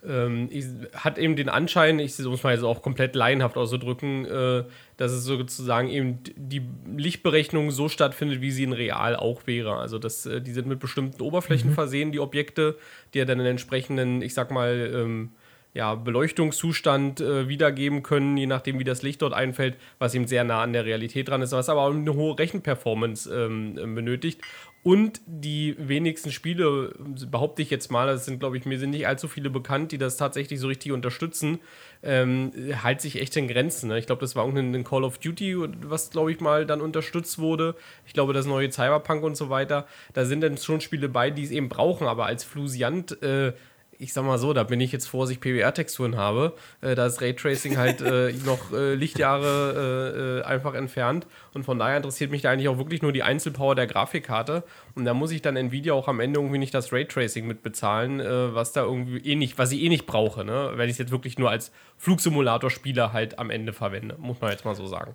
Ähm, hat eben den Anschein, ich muss mal jetzt auch komplett laienhaft auszudrücken, äh, dass es sozusagen eben die Lichtberechnung so stattfindet, wie sie in real auch wäre. Also dass äh, die sind mit bestimmten Oberflächen mhm. versehen, die Objekte, die ja dann in entsprechenden, ich sag mal, ähm, ja, Beleuchtungszustand äh, wiedergeben können, je nachdem, wie das Licht dort einfällt, was eben sehr nah an der Realität dran ist, was aber auch eine hohe Rechenperformance ähm, äh, benötigt. Und die wenigsten Spiele, behaupte ich jetzt mal, das sind, glaube ich, mir sind nicht allzu viele bekannt, die das tatsächlich so richtig unterstützen, ähm, halt sich echt in Grenzen. Ne? Ich glaube, das war irgendein Call of Duty, was, glaube ich, mal dann unterstützt wurde. Ich glaube, das neue Cyberpunk und so weiter. Da sind dann schon Spiele bei, die es eben brauchen, aber als Flusiant äh, ich sag mal so, da bin ich jetzt froh, dass ich PBR-Texturen habe. Äh, da ist Raytracing halt äh, noch äh, Lichtjahre äh, äh, einfach entfernt. Und von daher interessiert mich da eigentlich auch wirklich nur die Einzelpower der Grafikkarte. Und da muss ich dann Nvidia auch am Ende irgendwie nicht das Raytracing mit bezahlen, äh, was da irgendwie eh nicht, was ich eh nicht brauche, ne? Wenn ich es jetzt wirklich nur als Flugsimulator-Spieler halt am Ende verwende, muss man jetzt mal so sagen.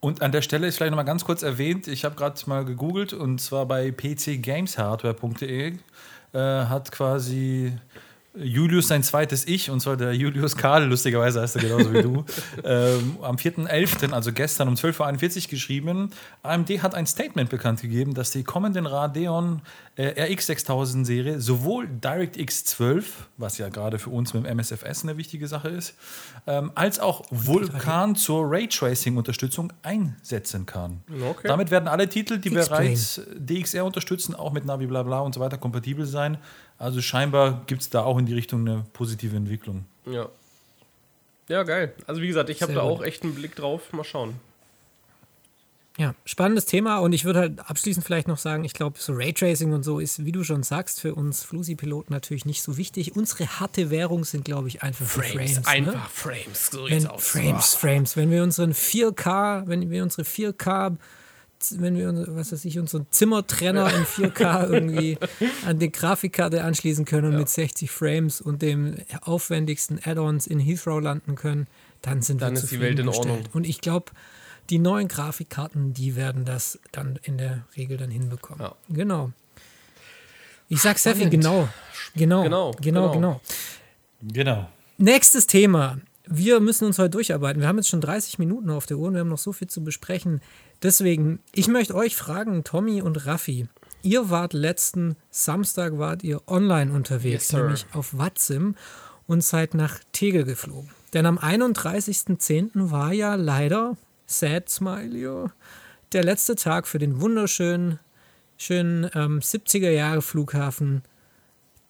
Und an der Stelle ist vielleicht noch mal ganz kurz erwähnt, ich habe gerade mal gegoogelt und zwar bei pcgameshardware.de äh, hat quasi Julius sein zweites Ich, und zwar der Julius Karl, lustigerweise heißt er genauso wie du, ähm, am 4.11., also gestern um 12.41 Uhr geschrieben. AMD hat ein Statement bekannt gegeben, dass die kommenden Radeon äh, RX 6000 Serie sowohl DirectX 12, was ja gerade für uns mit dem MSFS eine wichtige Sache ist, ähm, als auch Vulkan zur Raytracing-Unterstützung einsetzen kann. Okay. Damit werden alle Titel, die bereits DXR unterstützen, auch mit Navi Blabla und so weiter kompatibel sein. Also scheinbar gibt es da auch in die Richtung eine positive Entwicklung. Ja. Ja, geil. Also wie gesagt, ich habe da auch echt einen Blick drauf. Mal schauen. Ja, spannendes Thema und ich würde halt abschließend vielleicht noch sagen, ich glaube, so Raytracing und so ist, wie du schon sagst, für uns Flusi-Piloten natürlich nicht so wichtig. Unsere harte Währung sind, glaube ich, einfach die Frames. ne? einfach Frames. So Wenn. Frames, Frames. Wenn wir unseren 4K, wenn wir unsere 4K, wenn wir, uns- was weiß ich, unseren Zimmertrenner in 4K irgendwie an die Grafikkarte anschließen können und mit 60 Frames und dem aufwendigsten Add-ons in Heathrow landen können, dann sind Dann wir ist die Welt in. Ordnung. Und ich glaube, die neuen Grafikkarten, die werden das dann in der Regel dann hinbekommen. Ja. Genau. Ich sag Steffi, Spannend. genau. Genau, Genau, genau, genau. genau. Genau. Nächstes Thema. Wir müssen uns heute durcharbeiten. Wir haben jetzt schon 30 Minuten auf der Uhr und wir haben noch so viel zu besprechen. Deswegen, ich möchte euch fragen, Tommy und Raffi, ihr wart letzten Samstag wart ihr online unterwegs, Yes, nämlich auf Watzim und seid nach Tegel geflogen. Denn am 31.10. war ja leider, sad smiley, der letzte Tag für den wunderschönen, schönen ähm, 70er Jahre Flughafen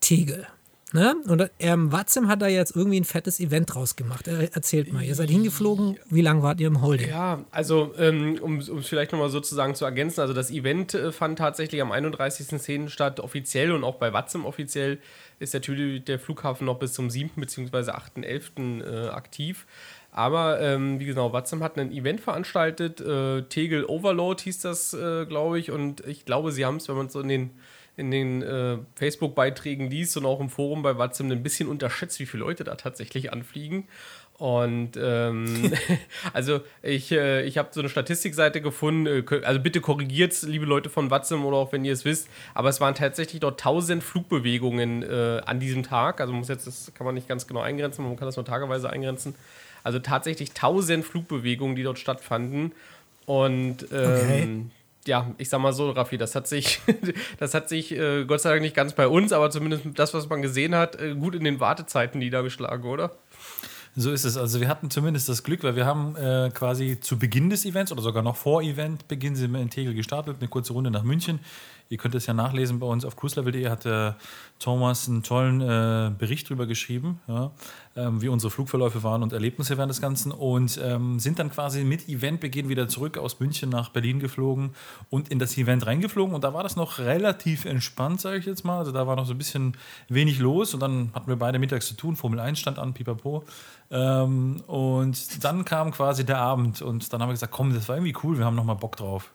Tegel. Ne? Und ähm, Watzim hat da jetzt irgendwie ein fettes Event draus gemacht. Er, erzählt mal, ihr seid hingeflogen. Wie lange wart ihr im Holding? Ja, also ähm, um es vielleicht nochmal sozusagen zu ergänzen, also das Event äh, fand tatsächlich am 31.10. statt, offiziell und auch bei Watzim offiziell ist natürlich der Flughafen noch bis zum 7. bzw. 8.11. Äh, aktiv. Aber ähm, wie genau, Watzim hat ein Event veranstaltet, äh, Tegel Overload hieß das, äh, glaube ich, und ich glaube, sie haben es, wenn man es so in den in den äh, Facebook-Beiträgen liest und auch im Forum bei Watzim ein bisschen unterschätzt, wie viele Leute da tatsächlich anfliegen. Und ähm, also ich, äh, ich habe so eine Statistikseite gefunden, äh, also bitte korrigiert's, liebe Leute von Watzim oder auch wenn ihr es wisst, aber es waren tatsächlich dort 1000 Flugbewegungen äh, an diesem Tag. Also muss jetzt, das kann man nicht ganz genau eingrenzen, man kann das nur tageweise eingrenzen. Also tatsächlich 1000 Flugbewegungen, die dort stattfanden. Und ähm, ja, ich sag mal so, Raffi, das hat sich, das hat sich äh, Gott sei Dank nicht ganz bei uns, aber zumindest das, was man gesehen hat, äh, gut in den Wartezeiten niedergeschlagen, oder? So ist es. Also wir hatten zumindest das Glück, weil wir haben äh, quasi zu Beginn des Events oder sogar noch vor Eventbeginn sind wir in Tegel gestartet, eine kurze Runde nach München. Ihr könnt es ja nachlesen bei uns auf cruiselevel.de hat der Thomas einen tollen äh, Bericht drüber geschrieben, ja, ähm, wie unsere Flugverläufe waren und Erlebnisse während des Ganzen und ähm, sind dann quasi mit Eventbeginn wieder zurück aus München nach Berlin geflogen und in das Event reingeflogen und da war das noch relativ entspannt, sage ich jetzt mal. Also da war noch so ein bisschen wenig los und dann hatten wir beide mittags zu tun, Formel 1 stand an, pipapo. Ähm, und dann kam quasi der Abend und dann haben wir gesagt, komm, das war irgendwie cool, wir haben nochmal Bock drauf.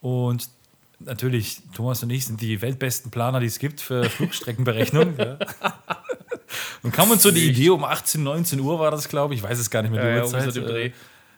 Und natürlich, Thomas und ich sind die weltbesten Planer, die es gibt für Flugstreckenberechnung. ja. Und kam uns so die Idee, um 18, 19 Uhr war das, glaube ich, ich weiß es gar nicht mehr, die Ja, ja, Uhrzeit. so dem Dreh. äh,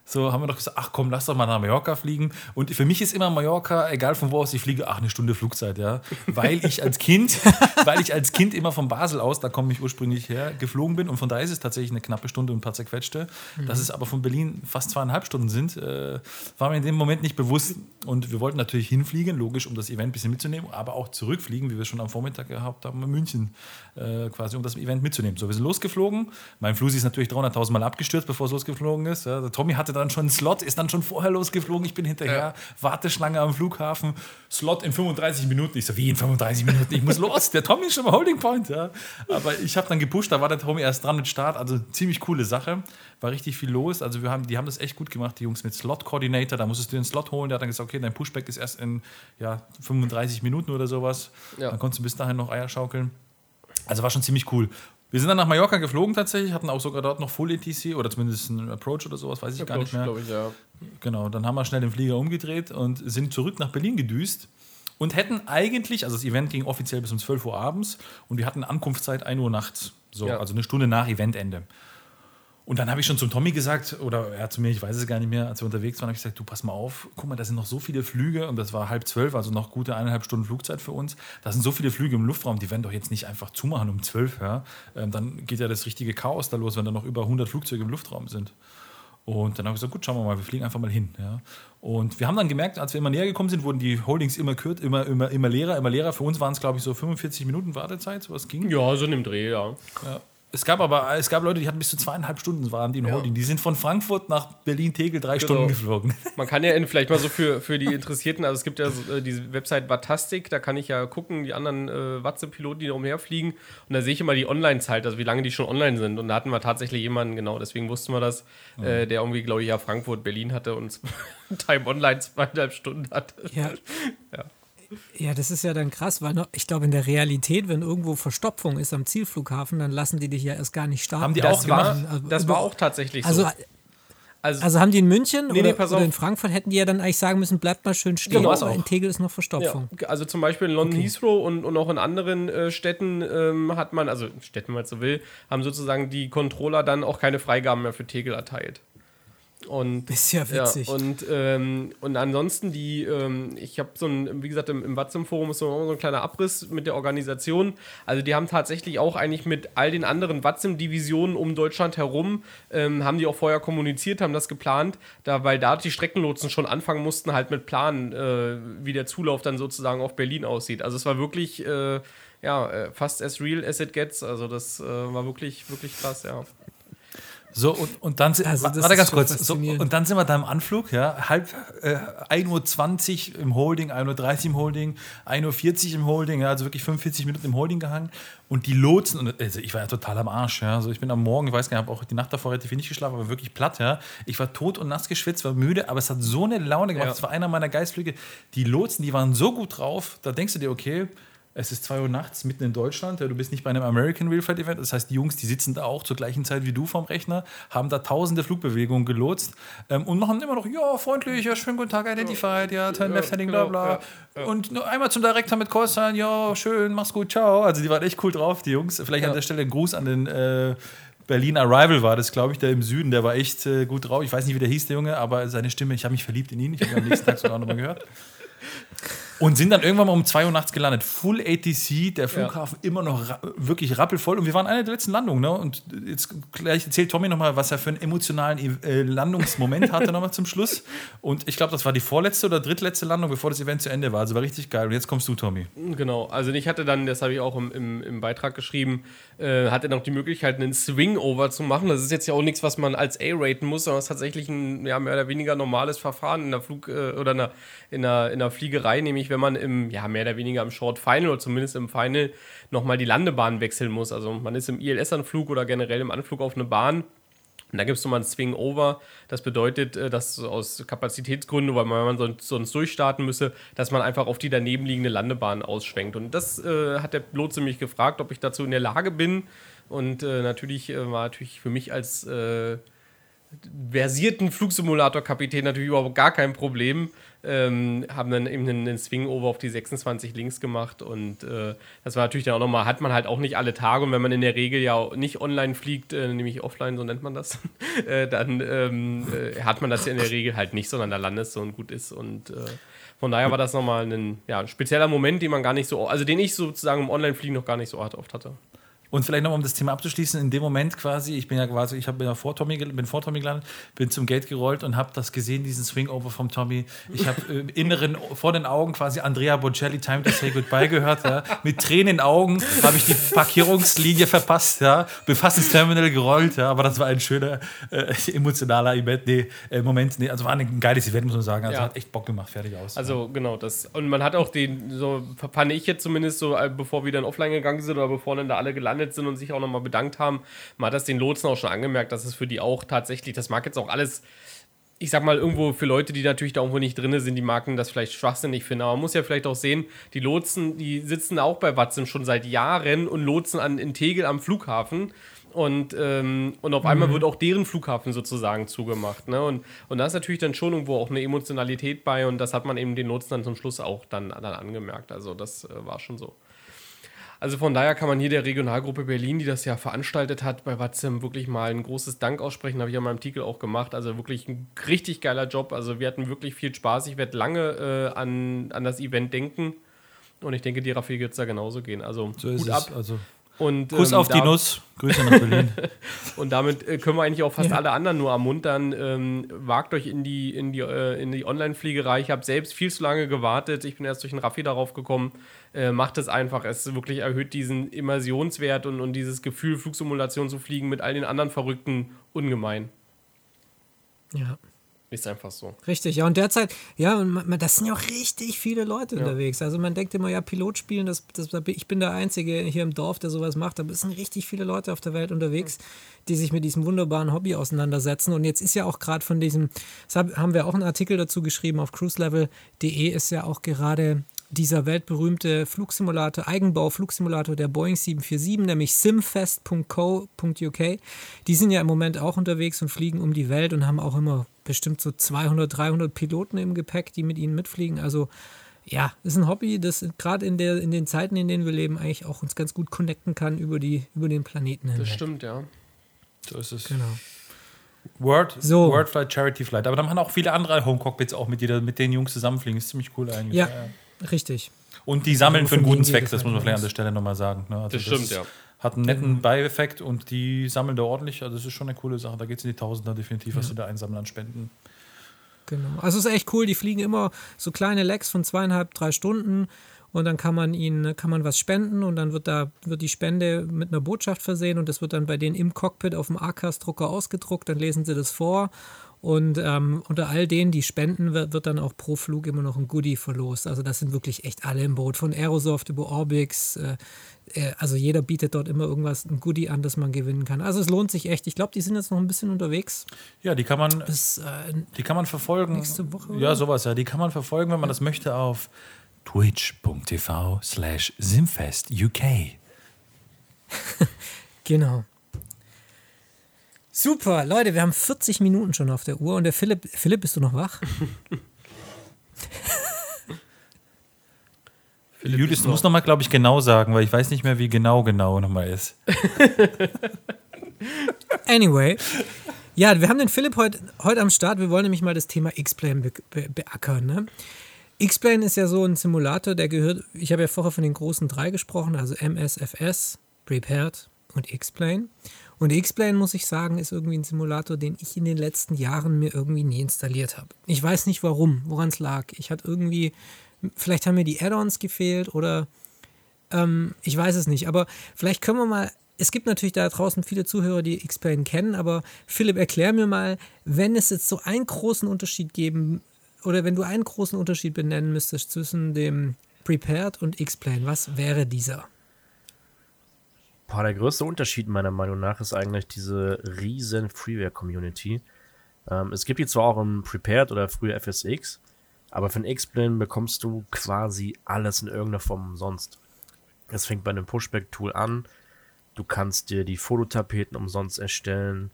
so haben wir doch gesagt, ach komm, lass doch mal nach Mallorca fliegen. Und für mich ist immer Mallorca, egal von wo aus ich fliege, ach, eine Stunde Flugzeit, ja. Weil ich als Kind, weil ich als Kind immer von Basel aus, da komme ich ursprünglich her, geflogen bin. Und von da ist es tatsächlich eine knappe Stunde und ein paar zerquetschte. Dass es aber von Berlin fast zweieinhalb Stunden sind, äh, war mir in dem Moment nicht bewusst. Und wir wollten natürlich hinfliegen, logisch, um das Event ein bisschen mitzunehmen, aber auch zurückfliegen, wie wir schon am Vormittag gehabt haben, in München äh, quasi, um das Event mitzunehmen. So, wir sind losgeflogen. Mein Flusi ist natürlich 300.000 Mal abgestürzt, bevor es losgeflogen ist. Ja, der Tommy hatte dann schon einen Slot, ist dann schon vorher losgeflogen. Ich bin hinterher, Warteschlange am Flughafen, Slot in 35 Minuten. Ich so, wie in 35 Minuten? Ich muss los. Der Tommy ist schon am Holding Point. Ja. Aber ich habe dann gepusht, da war der Tommy erst dran mit Start. Also ziemlich coole Sache. War richtig viel los. Also wir haben, die haben das echt gut gemacht, die Jungs mit Slot Coordinator. Da musstest du den Slot holen. Der hat dann gesagt, okay, dein Pushback ist erst in ja, 35 Minuten oder sowas. Ja. Dann konntest du bis dahin noch Eier schaukeln. Also war schon ziemlich cool. Wir sind dann nach Mallorca geflogen tatsächlich, hatten auch sogar dort noch Full ETC oder zumindest ein Approach oder sowas, weiß ich gar nicht mehr. ich, ja. Genau, dann haben wir schnell den Flieger umgedreht und sind zurück nach Berlin gedüst und hätten eigentlich, also das Event ging offiziell bis um 12 Uhr abends und wir hatten Ankunftszeit 1 Uhr nachts. So, Ja. also eine Stunde nach Eventende. Und dann habe ich schon zum Tommy gesagt, oder er zu mir, ich weiß es gar nicht mehr, als wir unterwegs waren, habe ich gesagt, du pass mal auf, guck mal, da sind noch so viele Flüge und das war halb zwölf, also noch gute eineinhalb Stunden Flugzeit für uns. Da sind so viele Flüge im Luftraum, die werden doch jetzt nicht einfach zumachen um zwölf, ja. Ähm, dann geht ja das richtige Chaos da los, wenn da noch über 100 Flugzeuge im Luftraum sind. Und dann habe ich gesagt, gut, schauen wir mal, wir fliegen einfach mal hin. Ja. Und wir haben dann gemerkt, als wir immer näher gekommen sind, wurden die Holdings immer kürzer, immer, immer, immer leerer, immer leerer. Für uns waren es, glaube ich, so 45 Minuten Wartezeit, sowas ging. Ja, so in dem Dreh, ja. Ja. Es gab aber es gab Leute, die hatten bis zu zweieinhalb Stunden waren die in Holding. Die sind von Frankfurt nach Berlin-Tegel drei Genau. Stunden geflogen. Man kann ja in, vielleicht mal so für, für die Interessierten, also es gibt ja so, äh, diese Website Vatastic, da kann ich ja gucken, die anderen äh, Watze-Piloten, die da umherfliegen. Und da sehe ich immer die Online-Zeit, also wie lange die schon online sind. Und da hatten wir tatsächlich jemanden, genau, deswegen wussten wir das, äh, der irgendwie, glaube ich, ja Frankfurt, Berlin hatte und Time Online zweieinhalb Stunden hatte. Ja. ja. Das ist ja dann krass, weil noch, ich glaube, in der Realität, wenn irgendwo Verstopfung ist am Zielflughafen, dann lassen die dich ja erst gar nicht starten. Haben die Das auch war, gemacht? das war auch tatsächlich so. Also, Also, also haben die in München Nee, oder, nee, oder in Frankfurt hätten die ja dann eigentlich sagen müssen, bleibt mal schön stehen, Genau, aber auch. in Tegel ist noch Verstopfung. Ja, also zum Beispiel in London Okay. Heathrow und, und auch in anderen äh, Städten ähm, hat man, also Städten, wenn man es so will, haben sozusagen die Controller dann auch keine Freigaben mehr für Tegel erteilt. Und, Ist ja witzig. Ja, und, ähm, und ansonsten die, ähm, ich habe so ein, wie gesagt, im, im Watzim-Forum ist so, so ein kleiner Abriss mit der Organisation. Also die haben tatsächlich auch eigentlich mit all den anderen Watzim-Divisionen um Deutschland herum, ähm, haben die auch vorher kommuniziert, haben das geplant, da, weil da die Streckenlotsen schon anfangen mussten, halt mit Planen, äh, wie der Zulauf dann sozusagen auf Berlin aussieht. Also es war wirklich, äh, ja, äh, fast as real as it gets. Also das äh, war wirklich, wirklich krass, ja. So, und, und dann sind, Also, warte ganz kurz, so, und dann sind wir da im Anflug, ja, halb äh, 1.20 Uhr im Holding, 1.30 Uhr im Holding, 1.40 Uhr im Holding, ja, also wirklich 45 Minuten im Holding gehangen. Und die Lotsen, und also ich war ja total am Arsch, ja, also ich bin am Morgen, ich weiß gar nicht, habe auch die Nacht davor relativ wenig geschlafen, aber wirklich platt, ja, ich war tot und nass geschwitzt, war müde, aber es hat so eine Laune gemacht, Ja. das war einer meiner Geistflüge, die Lotsen, die waren so gut drauf, da denkst du dir, okay, es ist 2 Uhr nachts mitten in Deutschland. ja, Du bist nicht bei einem American Real Flight Event. Das heißt, die Jungs, die sitzen da auch zur gleichen Zeit wie du vom Rechner, haben da tausende Flugbewegungen gelotst ähm, und machen immer noch, ja, freundlich, ja, schönen guten Tag, identified, ja, turn left heading, bla genau, bla. ja, Und nur einmal zum Director mit Call Sign, ja, schön, mach's gut, ciao. Also die waren echt cool drauf, die Jungs. Vielleicht an der Stelle ein Gruß an den äh, Berlin Arrival war das, glaube ich, der im Süden, der war echt äh, gut drauf. Ich weiß nicht, wie der hieß, der Junge, aber seine Stimme, ich habe mich verliebt in ihn. Ich habe ihn am nächsten Tag sogar nochmal gehört. Und sind dann irgendwann mal um 2 Uhr nachts gelandet. Full ATC, der Flughafen immer noch ra wirklich rappelvoll. Und wir waren eine der letzten Landungen. Ne? Und jetzt gleich erzählt Tommy nochmal, was er für einen emotionalen äh, Landungsmoment hatte nochmal zum Schluss. Und ich glaube, das war die vorletzte oder drittletzte Landung, bevor das Event zu Ende war. Also war richtig geil. Und jetzt kommst du, Tommy. Genau, also ich hatte dann, das habe ich auch im, im, im Beitrag geschrieben, äh, hatte noch die Möglichkeit, einen Swing-Over zu machen. Das ist jetzt ja auch nichts, was man als A raten muss, sondern es ist tatsächlich ein ja, mehr oder weniger normales Verfahren in der Flug- äh, oder in der, in, der, in der Fliegerei, nämlich wenn man im, ja, mehr oder weniger im Short Final oder zumindest im Final nochmal die Landebahn wechseln muss. Also man ist im ILS-Anflug oder generell im Anflug auf eine Bahn und da gibt es nochmal ein Swing-Over. Das bedeutet, äh, dass aus Kapazitätsgründen, weil man sonst, sonst durchstarten müsse, dass man einfach auf die daneben liegende Landebahn ausschwenkt. Und das äh, hat der Lotse mich gefragt, ob ich dazu in der Lage bin. Und äh, natürlich äh, war natürlich für mich als äh, versierten Flugsimulator-Kapitän natürlich überhaupt gar kein Problem. Ähm, haben dann eben einen, Swing-Over auf die 26 links gemacht und äh, das war natürlich dann auch nochmal, hat man halt auch nicht alle Tage und wenn man in der Regel ja nicht online fliegt, äh, nämlich offline, so nennt man das, äh, dann ähm, äh, hat man das ja in der Regel halt nicht, sondern da landest du und gut ist und äh, von daher war das nochmal ein, ja, ein spezieller Moment, den man gar nicht so, also den ich sozusagen im Online-Fliegen noch gar nicht so oft hatte. Und vielleicht nochmal, um das Thema abzuschließen, in dem Moment quasi, ich bin ja quasi, ich hab, bin ja vor Tommy, bin vor Tommy gelandet, bin zum Gate gerollt und habe das gesehen, diesen Swing-Over vom Tommy. Ich habe äh, im Inneren, vor den Augen quasi Andrea Bocelli, Time to Say Goodbye gehört. Ja. Mit Tränen in den Augen habe ich die Parkierungslinie verpasst, ja. bin fast ins Terminal gerollt, ja. aber das war ein schöner, äh, emotionaler Event, nee, äh, Moment, nee, also war ein geiles Event, muss man sagen. Also Ja. hat echt Bock gemacht, fertig aus. Also genau, das. Und man hat auch den, so fand ich jetzt zumindest so, äh, bevor wir dann offline gegangen sind oder bevor dann da alle gelandet sind und sich auch nochmal bedankt haben, man hat das den Lotsen auch schon angemerkt, dass es für die auch tatsächlich, das mag jetzt auch alles, ich sag mal, irgendwo für Leute, die natürlich da irgendwo nicht drin sind, die Marken das vielleicht schwachsinnig finden. Aber man muss ja vielleicht auch sehen, die Lotsen, die sitzen auch bei Watzim schon seit Jahren und lotsen an, in Tegel am Flughafen. Und, ähm, und auf einmal wird auch deren Flughafen sozusagen zugemacht. Ne? Und, und da ist natürlich dann schon irgendwo auch eine Emotionalität bei und das hat man eben den Lotsen dann zum Schluss auch dann, dann angemerkt. Also das äh, war schon so. Also von daher kann man hier der Regionalgruppe Berlin, die das ja veranstaltet hat, bei Watzim wirklich mal ein großes Dank aussprechen. Habe ich ja in meinem Artikel auch gemacht. Also wirklich ein richtig geiler Job. Also wir hatten wirklich viel Spaß. Ich werde lange äh, an, an das Event denken. Und ich denke, die Raffi wird es da genauso gehen. Also so es. ab. Also Und, Kuss ähm, auf die Nuss. Grüße nach Berlin. Und damit äh, können wir eigentlich auch fast Ja. alle anderen nur ermuntern. Ähm, wagt euch in die, in die, äh, in die Online-Fliegerei. Ich habe selbst viel zu lange gewartet. Ich bin erst durch den Raffi darauf gekommen. Äh, macht es einfach. Es wirklich erhöht diesen Immersionswert und, und dieses Gefühl, Flugsimulation zu fliegen mit all den anderen Verrückten ungemein. Ja. Ist einfach so. Richtig, ja, und derzeit, ja, und man, das sind ja auch richtig viele Leute unterwegs. Also man denkt immer, ja, Pilot spielen, das, das, ich bin der Einzige hier im Dorf, der sowas macht, aber es sind richtig viele Leute auf der Welt unterwegs, die sich mit diesem wunderbaren Hobby auseinandersetzen. Und jetzt ist ja auch gerade von diesem, das hab- haben wir auch einen Artikel dazu geschrieben, auf cruiselevel.de ist ja auch gerade dieser weltberühmte Flugsimulator, Eigenbau-Flugsimulator der Boeing 747, nämlich simfest.co.uk. Die sind ja im Moment auch unterwegs und fliegen um die Welt und haben auch immer bestimmt so 200, 300 Piloten im Gepäck, die mit ihnen mitfliegen. Also ja, ist ein Hobby, das gerade in, der, in den Zeiten, in denen wir leben, eigentlich auch uns ganz gut connecten kann über, die, über den Planeten hinweg. Das stimmt, ja. So ist es. Genau. World, So. World Flight, Charity Flight. Aber dann machen auch viele andere Home-Cockpits auch mit, jeder, mit den Jungs zusammenfliegen. Ist ziemlich cool eigentlich. Ja, richtig. Und die sammeln für einen guten Zweck, das muss man vielleicht an der Stelle nochmal sagen. Ne? Also Das stimmt, ja. Hat einen netten Beieffekt und die sammeln da ordentlich. Also, das ist schon eine coole Sache. Da geht es in die Tausender definitiv, was sie da einsammeln an Spenden. Genau. Also es ist echt cool. Die fliegen immer so kleine Lecks von zweieinhalb, drei Stunden und dann kann man ihnen, kann man was spenden und dann wird da, wird die Spende mit einer Botschaft versehen und das wird dann bei denen im Cockpit auf dem ACAS-Drucker ausgedruckt, dann lesen sie das vor und ähm, unter all denen, die spenden, wird, wird dann auch pro Flug immer noch ein Goodie verlost. Also das sind wirklich echt alle im Boot, von Aerosoft über Orbix, äh, äh, also jeder bietet dort immer irgendwas, ein Goodie an, das man gewinnen kann. Also es lohnt sich echt. Ich glaube, die sind jetzt noch ein bisschen unterwegs. Ja, die kann man, Bis, äh, die kann man verfolgen. Nächste Woche, oder? Ja, sowas, ja. Die kann man verfolgen, wenn man das möchte, auf twitch.tv slash simfest UK. Genau. Super, Leute, wir haben 40 Minuten schon auf der Uhr und der Philipp, Philipp, bist du noch wach? Julius, du musst nochmal, glaube ich, genau sagen, weil ich weiß nicht mehr, wie genau genau nochmal ist. Anyway. Ja, wir haben den Philipp heute heut am Start. Wir wollen nämlich mal das Thema X-Plane be be beackern. Ne? X-Plane ist ja so ein Simulator, der gehört, ich habe ja vorher von den großen drei gesprochen, also MSFS, Prepared und X-Plane. Und X-Plane, muss ich sagen, ist irgendwie ein Simulator, den ich in den letzten Jahren mir irgendwie nie installiert habe. Ich weiß nicht warum, woran es lag. Ich hatte irgendwie, vielleicht haben mir die Add-ons gefehlt oder ähm, ich weiß es nicht. Aber vielleicht können wir mal, es gibt natürlich da draußen viele Zuhörer, die X-Plane kennen, aber Philipp, erklär mir mal, wenn es jetzt so einen großen Unterschied geben oder wenn du einen großen Unterschied benennen müsstest zwischen dem Prepared und X-Plane, was wäre dieser? Boah, der größte Unterschied meiner Meinung nach ist eigentlich diese riesen Freeware-Community. Ähm, es gibt die zwar auch im Prepared oder früher FSX, aber für den X-Plane bekommst du quasi alles in irgendeiner Form umsonst. Es fängt bei einem Pushback-Tool an. Du kannst dir die Fototapeten umsonst erstellen.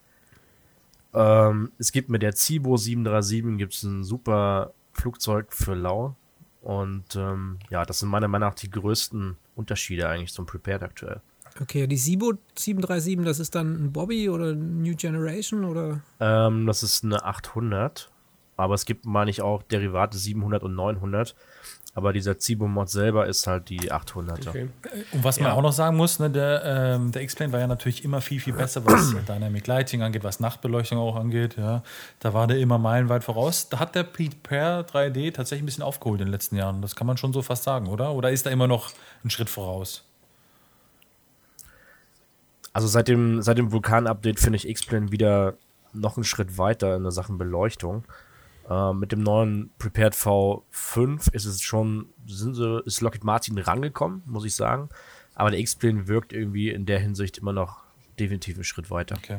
Ähm, es gibt mit der Zibo 737 gibt's ein super Flugzeug für Lau. Und ähm, ja, das sind meiner Meinung nach die größten Unterschiede eigentlich zum Prepared aktuell. Okay, die Sibo 737, das ist dann ein Bobby oder New Generation oder? Ähm, das ist eine 800. Aber es gibt, meine ich, auch Derivate 700 und 900. Aber dieser Zibo-Mod selber ist halt die 800er. Okay. Und was man Ja. auch noch sagen muss, ne, der, ähm, der X-Plane war ja natürlich immer viel, viel besser, was Dynamic Lighting angeht, was Nachtbeleuchtung auch angeht. Ja. Da war der immer meilenweit voraus. Da hat der Pete Pair 3D tatsächlich ein bisschen aufgeholt in den letzten Jahren. Das kann man schon so fast sagen, oder? Oder ist da immer noch ein Schritt voraus? Also seit dem, seit dem Vulkan-Update finde ich X-Plane wieder noch einen Schritt weiter in der Sachen Beleuchtung. Ähm, mit dem neuen Prepared V5 ist es schon, sind sie, ist Lockheed Martin rangekommen, muss ich sagen. Aber der X-Plane wirkt irgendwie in der Hinsicht immer noch definitiv einen Schritt weiter. Okay.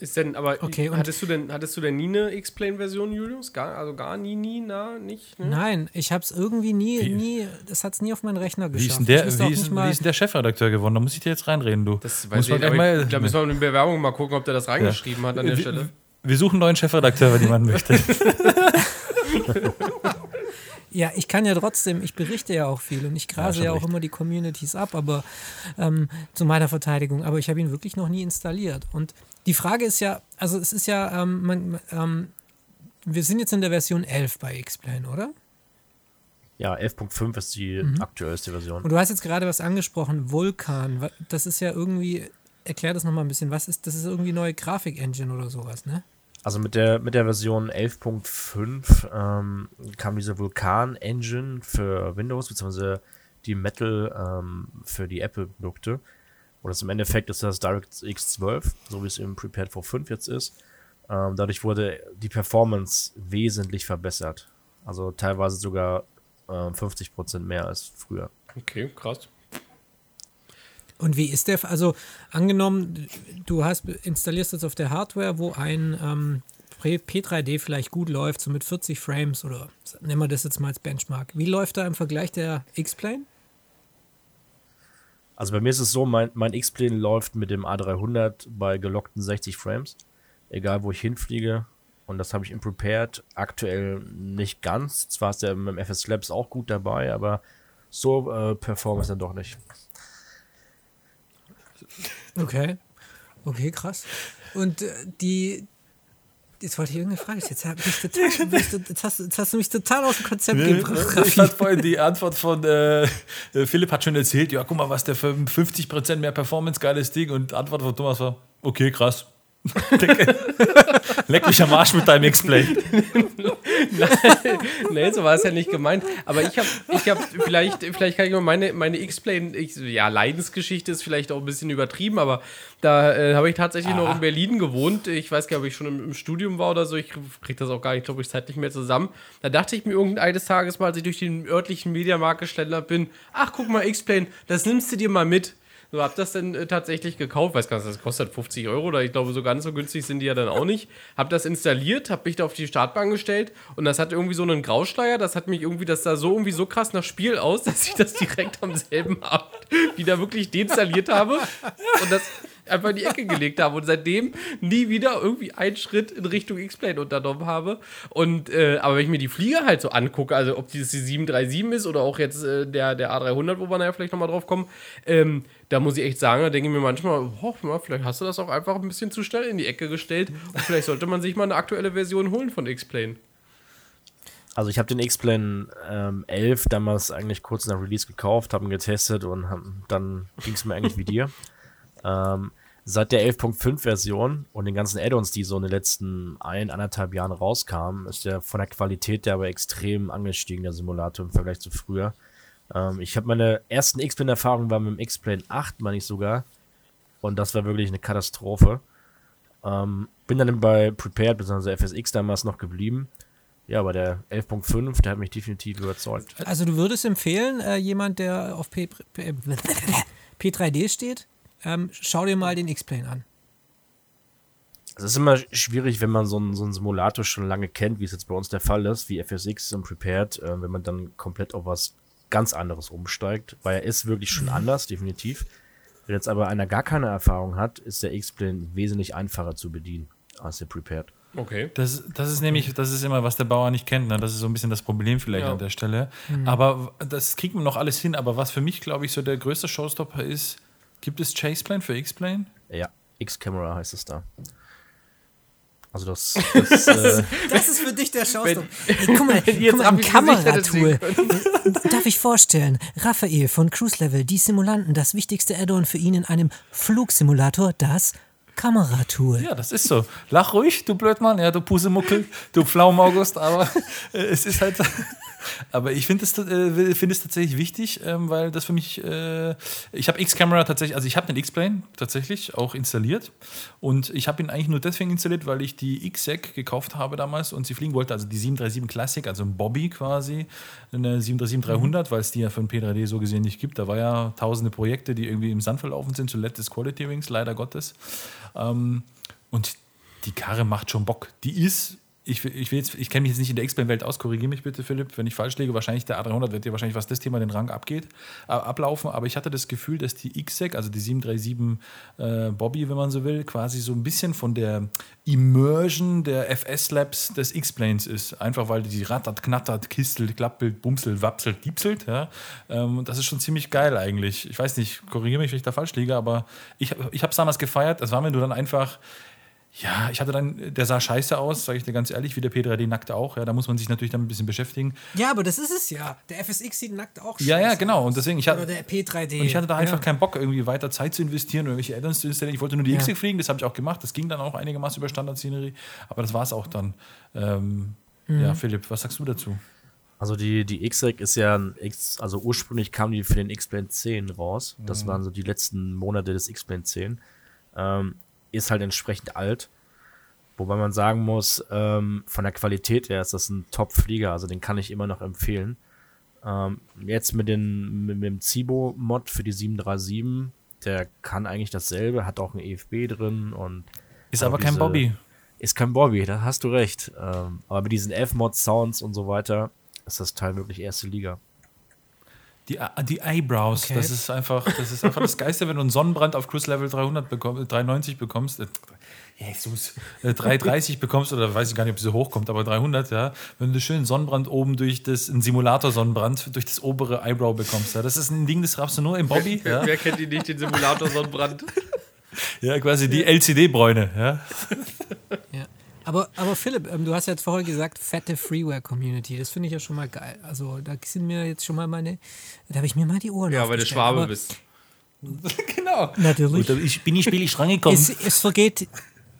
Ist denn, aber Okay, und- hattest du denn, hattest du denn nie eine X-Plane-Version, Julius? Gar, also gar nie, nie, na, nicht? Ne? Nein, ich habe es irgendwie nie, Wie- nie, das hat es nie auf meinen Rechner geschafft. Wie ist denn der, Ich wie ist, wie ist denn der Chefredakteur geworden? Da muss ich dir jetzt reinreden, du. Das Muss weiß ich aber mal- ich glaube, müssen wir in der Bewerbung mal gucken, ob der das reingeschrieben hat an der wir, Stelle. wir suchen einen neuen Chefredakteur, wenn jemand möchte. Ja, ich kann ja trotzdem, ich berichte ja auch viel und ich grase schon ja, auch recht. immer die Communities ab, aber ähm, zu meiner Verteidigung. Aber ich habe ihn wirklich noch nie installiert. Und die Frage ist ja, also es ist ja, ähm, man, ähm, wir sind jetzt in der Version 11 bei X-Plane, oder? Ja, 11.5 ist die Mhm. aktuellste Version. Und du hast jetzt gerade was angesprochen, Vulkan. Das ist ja irgendwie, erklär das nochmal ein bisschen, was ist, das ist irgendwie neue Grafik-Engine oder sowas, ne? Also mit der, mit der Version 11.5 ähm, kam diese Vulkan-Engine für Windows, beziehungsweise die Metal ähm, für die Apple-Produkte. Und das im Endeffekt ist das DirectX 12, so wie es im Prepared for 5 jetzt ist. Ähm, dadurch wurde die Performance wesentlich verbessert. Also teilweise sogar ähm, 50% mehr als früher. Okay, krass. Und wie ist der, also angenommen, du hast installierst jetzt auf der Hardware, wo ein ähm, P- P3D vielleicht gut läuft, so mit 40 Frames oder nehmen wir das jetzt mal als Benchmark. Wie läuft da im Vergleich der X-Plane? Also bei mir ist es so, mein, mein X-Plane läuft mit dem A300 bei gelockten 60 Frames, egal wo ich hinfliege. Und das habe ich im Prepared aktuell nicht ganz. Zwar ist der mit dem FS Labs auch gut dabei, aber so äh, es dann doch nicht. Okay. Okay, krass. Und äh, die. Jetzt wollte ich irgendeine Frage stellen. Jetzt, total, jetzt, hast, du- jetzt hast du mich total aus dem Konzept gebracht. Ich fand vorhin die Antwort von äh, äh, Philipp hat schon erzählt, ja, guck mal, was der für 50% mehr Performance, geiles Ding. Und die Antwort von Thomas war, okay, krass. Leck mich am Arsch mit deinem X-Play. nee, so war es ja nicht gemeint. Aber ich habe, ich habe, vielleicht, vielleicht kann ich mal meine, meine X-Plane, ich- ja, Leidensgeschichte ist vielleicht auch ein bisschen übertrieben, aber da äh, habe ich tatsächlich noch in Berlin gewohnt. Ich weiß gar nicht, ob ich schon im, im Studium war oder so. Ich kriege das auch gar nicht, glaube ich, zeitlich mehr zusammen. Da dachte ich mir irgendeines Tages mal, als ich durch den örtlichen Mediamarkt geschlendert bin, ach, guck mal, X-Plane, das nimmst du dir mal mit. So, hab das dann äh, tatsächlich gekauft. Weiß gar nicht, das kostet 50 Euro oder ich glaube, so ganz so günstig sind die ja dann auch nicht. Hab das installiert, hab mich da auf die Startbahn gestellt und das hat irgendwie so einen Grauschleier. Das hat mich irgendwie, das sah so irgendwie so krass nach Spiel aus, dass ich das direkt am selben Abend wieder wirklich deinstalliert habe und das einfach in die Ecke gelegt habe und seitdem nie wieder irgendwie einen Schritt in Richtung X-Plane unternommen habe. Und äh, aber wenn ich mir die Flieger halt so angucke, also ob das die 737 ist oder auch jetzt äh, der, der A300, wo wir nachher vielleicht nochmal drauf kommen, ähm, da muss ich echt sagen, da denke ich mir manchmal, oh, mal, vielleicht hast du das auch einfach ein bisschen zu schnell in die Ecke gestellt und vielleicht sollte man sich mal eine aktuelle Version holen von X-Plane. Also ich habe den X-Plane ähm, 11 damals eigentlich kurz nach Release gekauft, habe ihn getestet und hab, dann ging es mir eigentlich wie dir. Ähm, seit der 11.5 Version und den ganzen Add-ons, die so in den letzten ein, anderthalb Jahren rauskamen, ist der von der Qualität der aber extrem angestiegen, der Simulator im Vergleich zu früher. Ähm, ich habe meine ersten X-Plane-Erfahrungen war mit dem X-Plane 8, meine ich sogar. Und das war wirklich eine Katastrophe. Ähm, bin dann bei Prepared bzw. FSX damals noch geblieben. Ja, aber der 11.5, der hat mich definitiv überzeugt. Also du würdest empfehlen, äh, jemand, der auf P P P3D steht, ähm, schau dir mal den X-Plane an. Es ist immer schwierig, wenn man so einen, so einen Simulator schon lange kennt, wie es jetzt bei uns der Fall ist, wie FSX und Prepared, äh, wenn man dann komplett auf was ganz anderes umsteigt, weil er ist wirklich schon anders, definitiv. Wenn jetzt aber einer gar keine Erfahrung hat, ist der X-Plane wesentlich einfacher zu bedienen als der Prepared. Okay. Das, das ist nämlich, das ist immer, was der Bauer nicht kennt. Ne? Das ist so ein bisschen das Problem vielleicht Ja. an der Stelle. Aber das kriegt man noch alles hin. Aber was für mich, glaube ich, so der größte Showstopper ist, gibt es Chaseplane für X-Plane? Ja, X-Camera heißt es da. Also das, das äh, Das ist für dich der Showstopper. Hey, guck mal, Jetzt guck mal ein Kameratool. Darf ich vorstellen, Raphael von Cruise Level, die Simulanten, das wichtigste Add-on für ihn in einem Flugsimulator, das Kameratool. Ja, das ist so. Lach ruhig, du Blödmann, ja, du Pusemuckel, du Pflaum August, aber äh, es ist halt. Aber ich finde es, äh, find tatsächlich wichtig, ähm, weil das für mich. Äh, ich habe X-Camera tatsächlich, also ich habe den X-Plane tatsächlich auch installiert. Und ich habe ihn eigentlich nur deswegen installiert, weil ich die X-Sec gekauft habe damals und sie fliegen wollte, also die 737 Classic, also ein Bobby quasi, eine 737-300, weil es die ja für ein P3D so gesehen nicht gibt. Da war ja tausende Projekte, die irgendwie im Sand verlaufen sind, zuletzt des Quality Wings, leider Gottes. Ähm, und die Karre macht schon Bock. Die ist, ich, ich, ich kenne mich jetzt nicht in der X-Plane-Welt aus, korrigiere mich bitte, Philipp, wenn ich falsch liege. Wahrscheinlich der A300 wird dir wahrscheinlich, was das Thema den Rang abgeht, ablaufen. Aber ich hatte das Gefühl, dass die X-Sec, also die 737 äh, Bobby, wenn man so will, quasi so ein bisschen von der Immersion der FS-Labs des X-Planes ist. Einfach weil die rattert, knattert, kistelt, klappelt, bumselt, wapselt, diepselt. Ja? Ähm, das ist schon ziemlich geil eigentlich. Ich weiß nicht, korrigiere mich, wenn ich da falsch liege, aber ich, ich habe es damals gefeiert. Das war, wenn du dann einfach Ja, ich hatte dann, der sah scheiße aus, sage ich dir ganz ehrlich, wie der P3D nackt auch. Ja, da muss man sich natürlich dann ein bisschen beschäftigen. Ja, aber das ist es ja. Der FSX sieht nackt auch Ja, ja, scheiße genau. Und deswegen, ich Oder hatte, der P3D. und ich hatte da einfach ja. keinen Bock, irgendwie weiter Zeit zu investieren oder irgendwelche Add-ons zu installieren. Ich wollte nur die Ja. X fliegen, das habe ich auch gemacht. Das ging dann auch einigermaßen über Standard-Szenerie. Aber das war es auch dann. Ähm, Mhm. Ja, Philipp, was sagst du dazu? Also die, die X-Reg ist ja ein X, also ursprünglich kam die für den X-Plane 10 raus. Das waren so die letzten Monate des X-Plane 10. Ähm, ist halt entsprechend alt. Wobei man sagen muss, ähm, von der Qualität her ist das ein Top-Flieger, also den kann ich immer noch empfehlen. Ähm, jetzt mit, den, mit, mit dem Zibo-Mod für die 737, der kann eigentlich dasselbe, hat auch ein EFB drin und Ist auch aber kein diese- Bobby. Ist kein Bobby, da hast du recht. Ähm, aber mit diesen F-Mod-Sounds und so weiter ist das Teil wirklich erste Liga. Die, die Eyebrows, Okay. das ist einfach das ist einfach das Geiste, wenn du einen Sonnenbrand auf Cruise Level 300 bekomm, 390 bekommst, äh, Jesus, äh, 330 bekommst oder weiß ich gar nicht, ob sie hochkommt, aber 300, ja, wenn du schön Sonnenbrand oben durch das, ein Simulator-Sonnenbrand durch das obere Eyebrow bekommst, ja, das ist ein Ding, das raffst du nur im Bobby, ja, Wer kennt ihn nicht, den Simulator Sonnenbrand? ja quasi die LCD-Bräune, ja. Ja. Aber, aber Philipp, ähm, du hast ja jetzt vorher gesagt, fette Freeware-Community. Das finde ich ja schon mal geil. Also da sind mir jetzt schon mal meine, da habe ich mir mal die Ohren Ja, weil du. Schwabe Aber bist. genau. Natürlich. ich bin nicht billig rangekommen. Es, es, vergeht,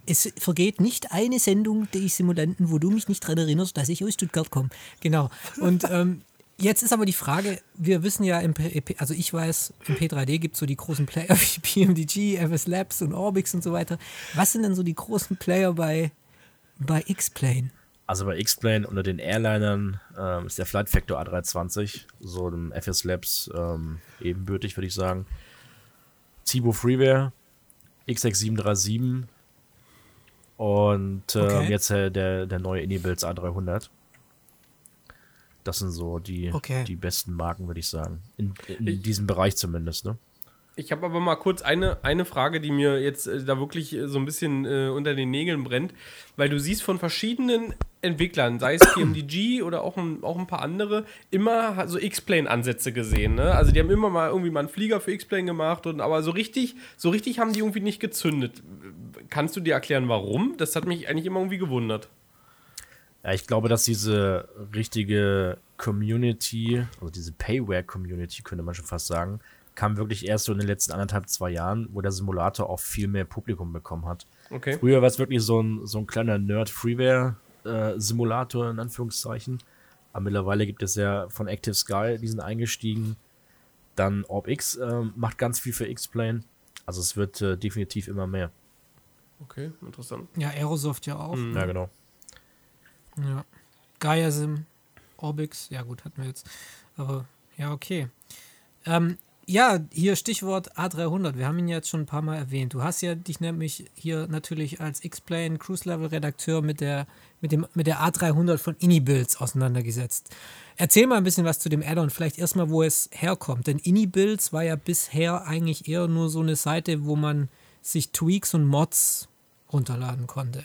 es vergeht nicht eine Sendung des Simulanten, wo du mich nicht daran erinnerst, dass ich aus Stuttgart komme. Genau. Und ähm, jetzt ist aber die Frage, wir wissen ja, im P also ich weiß, im P3D gibt es so die großen Player wie PMDG, FS Labs und Orbix und so weiter. Was sind denn so die großen Player bei, bei X-Plane? Also bei X-Plane unter den Airlinern ähm, ist der Flight Factor A320, so dem FS Labs ähm, ebenbürtig, würde ich sagen. Zibo Freeware, XX737 und ähm, Okay. jetzt äh, der, der neue Inibills A300. Das sind so die, Okay. die besten Marken, würde ich sagen. In, in diesem Bereich zumindest, ne? Ich habe aber mal kurz eine, eine Frage, die mir jetzt äh, da wirklich äh, so ein bisschen äh, unter den Nägeln brennt, weil du siehst von verschiedenen Entwicklern, sei es PMDG oder auch ein, auch ein paar andere, immer so X-Plane-Ansätze gesehen. Ne? Also die haben immer mal irgendwie mal einen Flieger für X-Plane gemacht, und, aber so richtig, so richtig haben die irgendwie nicht gezündet. Kannst du dir erklären, warum? Das hat mich eigentlich immer irgendwie gewundert. Ja, ich glaube, dass diese richtige Community, also diese Payware-Community, könnte man schon fast sagen, kam wirklich erst so in den letzten anderthalb, zwei Jahren, wo der Simulator auch viel mehr Publikum bekommen hat. Okay. Früher war es wirklich so ein, so ein kleiner Nerd-Freeware-Simulator, in Anführungszeichen. Aber mittlerweile gibt es ja von Active Sky, die sind eingestiegen. Dann OrbX ähm, macht ganz viel für X-Plane. Also es wird äh, definitiv immer mehr. Okay, interessant. Ja, Aerosoft ja auch. Ja, genau. Ja. Gaia Sim, Orbix, ja gut, hatten wir jetzt. Aber ja, okay. Ähm, ja, hier Stichwort A300. Wir haben ihn jetzt schon ein paar Mal erwähnt. Du hast ja dich nämlich hier natürlich als X-Plane Cruise Level Redakteur mit der, mit, dem, mit der A300 von Inibuilds auseinandergesetzt. Erzähl mal ein bisschen was zu dem Add-on. Vielleicht erstmal, wo es herkommt. Denn Inibuilds war ja bisher eigentlich eher nur so eine Seite, wo man sich Tweaks und Mods runterladen konnte.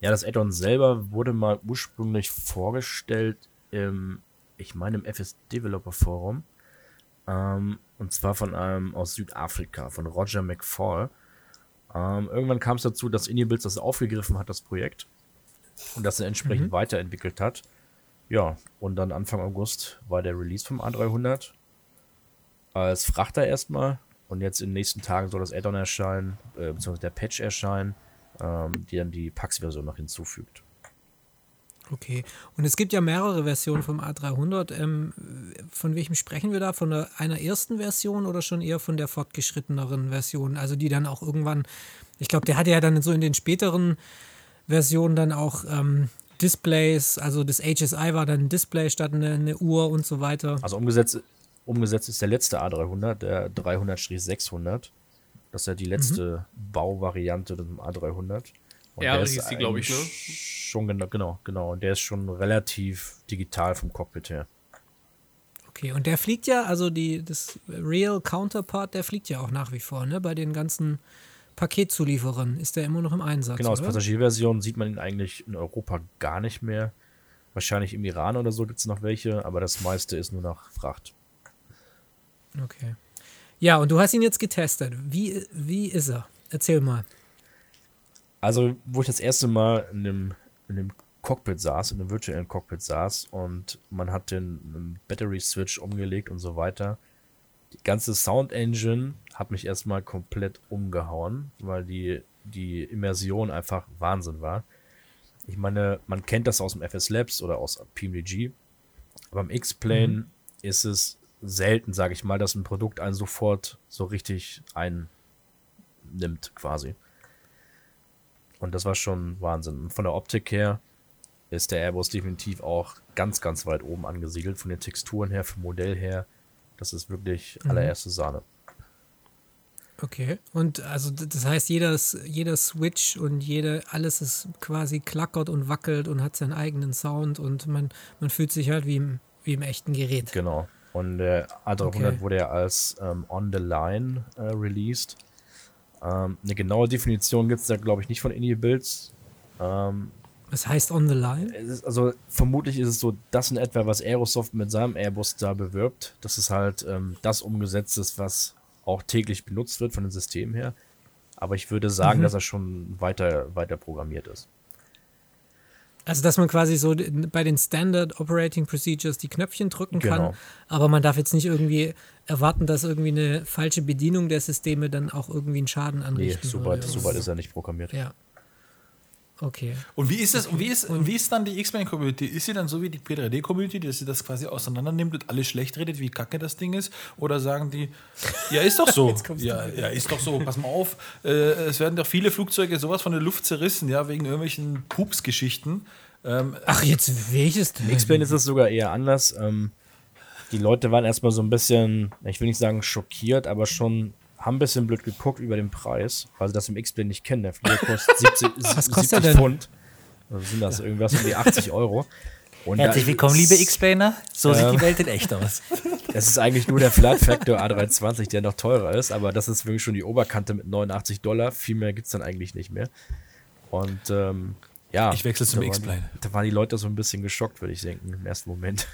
Ja, das Add-on selber wurde mal ursprünglich vorgestellt im, ich meine, im FS Developer Forum. Ähm, und zwar von einem aus Südafrika, von Roger McFall. Ähm, irgendwann kam es dazu, dass Inibuilds das aufgegriffen hat, das Projekt. Und das dann entsprechend weiterentwickelt hat. Ja, und dann Anfang August war der Release vom A300. Als Frachter erstmal. Und jetzt in den nächsten Tagen soll das Add-on erscheinen, äh, beziehungsweise der Patch erscheinen ähm, die dann die Pax-Version noch hinzufügt. Okay. Und es gibt ja mehrere Versionen vom A300. Ähm, von welchem sprechen wir da? Von der, einer ersten Version oder schon eher von der fortgeschritteneren Version? Also die dann auch irgendwann, ich glaube, der hatte ja dann so in den späteren Versionen dann auch ähm, Displays, also das HSI war dann ein Display statt eine, eine Uhr und so weiter. Also umgesetzt, umgesetzt ist der letzte A300, der 300-600. Das ist ja die letzte Bauvariante des A300. Und Ja, der hieß ist die, glaub ich, ne? Schon genau, genau, genau. Und der ist schon relativ digital vom Cockpit her. Okay, und der fliegt ja, also die, das Real Counterpart, der fliegt ja auch nach wie vor, ne? Bei den ganzen Paketzulieferern ist der immer noch im Einsatz. Genau, als oder? Passagierversion sieht man ihn eigentlich in Europa gar nicht mehr. Wahrscheinlich im Iran oder so gibt es noch welche, aber das meiste ist nur nach Fracht. Okay. Ja, und du hast ihn jetzt getestet. Wie, wie ist er? Erzähl mal. Also, wo ich das erste Mal in dem, in dem Cockpit saß, in einem virtuellen Cockpit saß und man hat den Battery Switch umgelegt und so weiter. Die ganze Sound Engine hat mich erstmal komplett umgehauen, weil die, die Immersion einfach Wahnsinn war. Ich meine, man kennt das aus dem FS Labs oder aus PMDG. Beim X-Plane mhm. ist es selten, sage ich mal, dass ein Produkt einen sofort so richtig einnimmt, quasi. Und das war schon Wahnsinn. Und von der Optik her ist der Airbus definitiv auch ganz, ganz weit oben angesiedelt. Von den Texturen her, vom Modell her. Das ist wirklich mhm. allererste Sahne. Okay. Und also das heißt, jeder, jeder Switch und jede, alles ist quasi klackert und wackelt und hat seinen eigenen Sound und man, man fühlt sich halt wie im, wie im echten Gerät. Genau. Und der A300 okay. wurde ja als ähm, On the Line äh, released. Ähm, eine genaue Definition gibt es da, glaube ich, nicht von Indie-Builds. Ähm, was heißt on the line? Ist, also vermutlich ist es so das in etwa, was Aerosoft mit seinem Airbus da bewirbt. Das ist halt ähm, das umgesetzt ist, was auch täglich benutzt wird von dem System her. Aber ich würde sagen, mhm. dass er schon weiter, weiter programmiert ist. Also, dass man quasi so bei den Standard Operating Procedures die Knöpfchen drücken kann, genau. aber man darf jetzt nicht irgendwie erwarten, dass irgendwie eine falsche Bedienung der Systeme dann auch irgendwie einen Schaden anrichten Nee, so weit, so weit ist er nicht programmiert. Ja. Okay. Und wie ist das, und wie ist, und wie ist dann die X-Men-Community? Ist sie dann so wie die P3D-Community, dass sie das quasi auseinander nimmt und alles schlecht redet, wie kacke das Ding ist? Oder sagen die, ja, ist doch so. ja, ja, ist doch so, pass mal auf. Äh, es werden doch viele Flugzeuge sowas von der Luft zerrissen, ja, wegen irgendwelchen Pups-Geschichten. Ähm, Ach, jetzt welches denn? X-Men ist es sogar eher anders. Ähm, die Leute waren erstmal so ein bisschen, ich will nicht sagen schockiert, aber schon haben ein bisschen blöd geguckt über den Preis, weil sie das im X-Plane nicht kennen. Der Flieger kostet 70, Was kostet 70 denn? Pfund. Also sind das irgendwas um die 80 Euro. Und Herzlich willkommen, liebe X-Planer. So sieht die ähm, Welt in echt aus. Es ist eigentlich nur der Flight Factor A320, der noch teurer ist, aber das ist wirklich schon die Oberkante mit 89 Dollar. Viel mehr gibt es dann eigentlich nicht mehr. Und ähm, ja. Ich wechsle zum X-Plane. Da waren die Leute so ein bisschen geschockt, würde ich denken, im ersten Moment.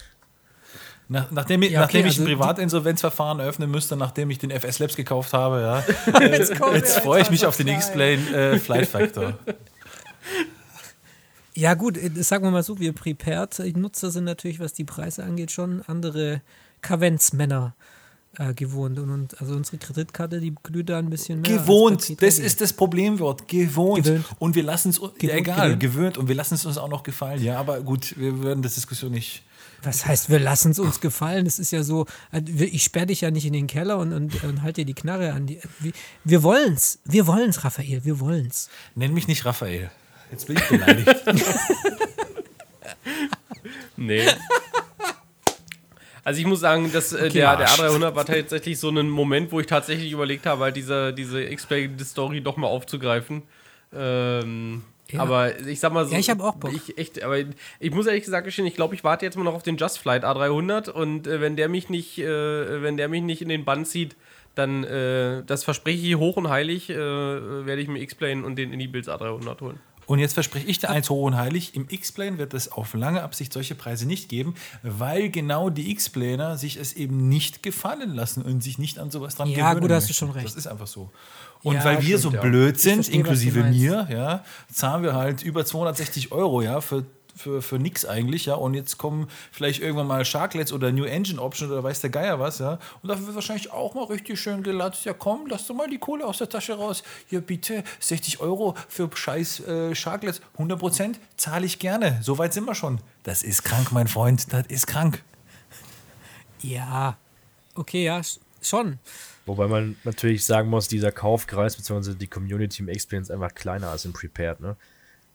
Nach, nachdem, ja, okay, nachdem ich also ein Privatinsolvenzverfahren eröffnen müsste, nachdem ich den FS Labs gekauft habe, ja, jetzt, äh, jetzt freue ich mich auf den X-Plane äh, Flight Factor. Ja, gut, äh, sagen wir mal so, wir Prepared-Nutzer sind natürlich, was die Preise angeht, schon andere Kavenzmänner äh, gewohnt. Und, und, also unsere Kreditkarte, die glüht da ein bisschen mehr. Gewohnt, das ist das Problemwort. Gewohnt. Gewöhnt. Und wir lassen es, ja, egal, gewöhnt. gewöhnt. Und wir lassen es uns auch noch gefallen. Ja, aber gut, wir würden das Diskussion nicht was heißt, wir lassen es uns gefallen? Das ist ja so, äh, ich sperre dich ja nicht in den Keller und, und, und halte dir die Knarre an. Die, wir wollen's. Wir wollen's, Raphael. Wir wollen's. Nenn mich nicht Raphael. Jetzt bin ich beleidigt. nee. Also ich muss sagen, dass äh, okay, der, der A300 war tatsächlich so ein Moment, wo ich tatsächlich überlegt habe, halt diese, diese X-Play-Story doch mal aufzugreifen. Ähm, ja. Aber ich sag mal so. Ja, ich habe auch Bock. Ich, echt, aber ich muss ehrlich gesagt gestehen, ich glaube, ich warte jetzt mal noch auf den Just Flight A300 und äh, wenn der mich nicht, äh, wenn der mich nicht in den Bann zieht, dann, äh, das verspreche ich hoch und heilig, äh, werde ich mir X-Plane und den Indie-Builds A300 holen. Und jetzt verspreche ich dir eins hoch und heilig, im X-Plane wird es auf lange Absicht solche Preise nicht geben, weil genau die X-Planer sich es eben nicht gefallen lassen und sich nicht an sowas dran ja, gewöhnen. Ja, gut, hast du schon recht. Das ist einfach so. Und ja, weil wir stimmt, so blöd sind, verstehe, inklusive mir, ja, zahlen wir halt über 260 Euro, ja, für für, für nix eigentlich, ja. Und jetzt kommen vielleicht irgendwann mal Sharklets oder New Engine Option oder weiß der Geier was, ja. Und dafür wird wahrscheinlich auch mal richtig schön gelatscht. Ja, komm, lass doch mal die Kohle aus der Tasche raus. Hier bitte, 60 Euro für scheiß äh, Sharklets. 100 Prozent zahle ich gerne. So weit sind wir schon. Das ist krank, mein Freund. Das ist krank. Ja, okay, ja, schon. Wobei man natürlich sagen muss, dieser Kaufkreis bzw. die Community im Experience einfach kleiner als im Prepared. Ne?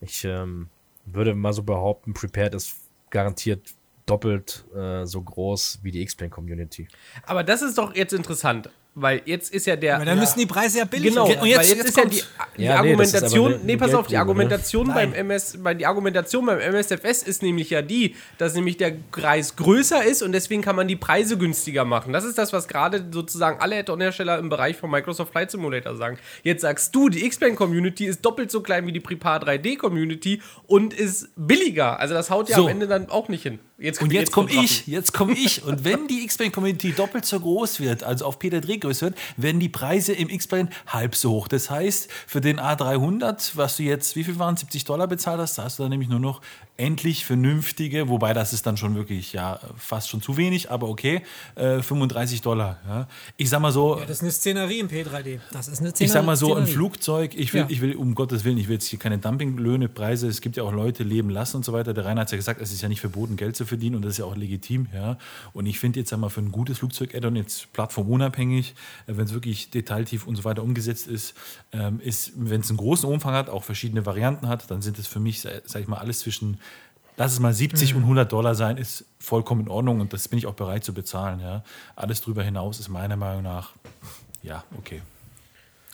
Ich ähm, würde mal so behaupten, Prepared ist garantiert doppelt äh, so groß wie die X-Plane-Community. Aber das ist doch jetzt interessant. Weil jetzt ist ja der. Aber dann ja. müssen die Preise ja billig Genau, und jetzt, jetzt, ist ja die, die ja, Argumentation. Nee, nee pass auf, die ne? Argumentation ne? beim MS, bei, die Argumentation beim MSFS ist nämlich ja die, dass nämlich der Preis größer ist und deswegen kann man die Preise günstiger machen. Das ist das, was gerade sozusagen alle Add-on-Hersteller im Bereich von Microsoft Flight Simulator sagen. Jetzt sagst du, die X-Plane-Community ist doppelt so klein wie die Prepar 3D-Community und ist billiger. Also das haut ja so. am Ende dann auch nicht hin. Jetzt, Und jetzt komme ich, jetzt komme ich. Und wenn die X-Plane-Community doppelt so groß wird, also auf Peter Dreh größer wird, werden die Preise im X-Plane halb so hoch. Das heißt, für den A300, was du jetzt, wie viel waren 70 Dollar bezahlt hast, da hast du dann nämlich nur noch endlich vernünftige, wobei das ist dann schon wirklich, ja, fast schon zu wenig, aber okay, äh, 35 Dollar. Ja. Ich sag mal so, Ja, das ist eine Szenerie im P3D. Das ist eine Szenerie. ich sag mal so, ein Szenerie. Flugzeug, ich will, Ja. ich will, um Gottes Willen, ich will jetzt hier keine Dumpinglöhne, Preise, es gibt ja auch Leute, leben lassen und so weiter. Der Rainer hat ja gesagt, es ist ja nicht verboten, Geld zu verdienen und das ist ja auch legitim, ja. Und ich finde jetzt einmal für ein gutes Flugzeug-Add-on, jetzt plattformunabhängig, äh, wenn es wirklich detailtief und so weiter umgesetzt ist, ähm, ist, wenn es einen großen Umfang hat, auch verschiedene Varianten hat, dann sind es für mich, sag ich mal, alles zwischen Lass es mal 70 und 100 Dollar sein, ist vollkommen in Ordnung und das bin ich auch bereit zu bezahlen. Ja. Alles drüber hinaus ist meiner Meinung nach, ja, okay.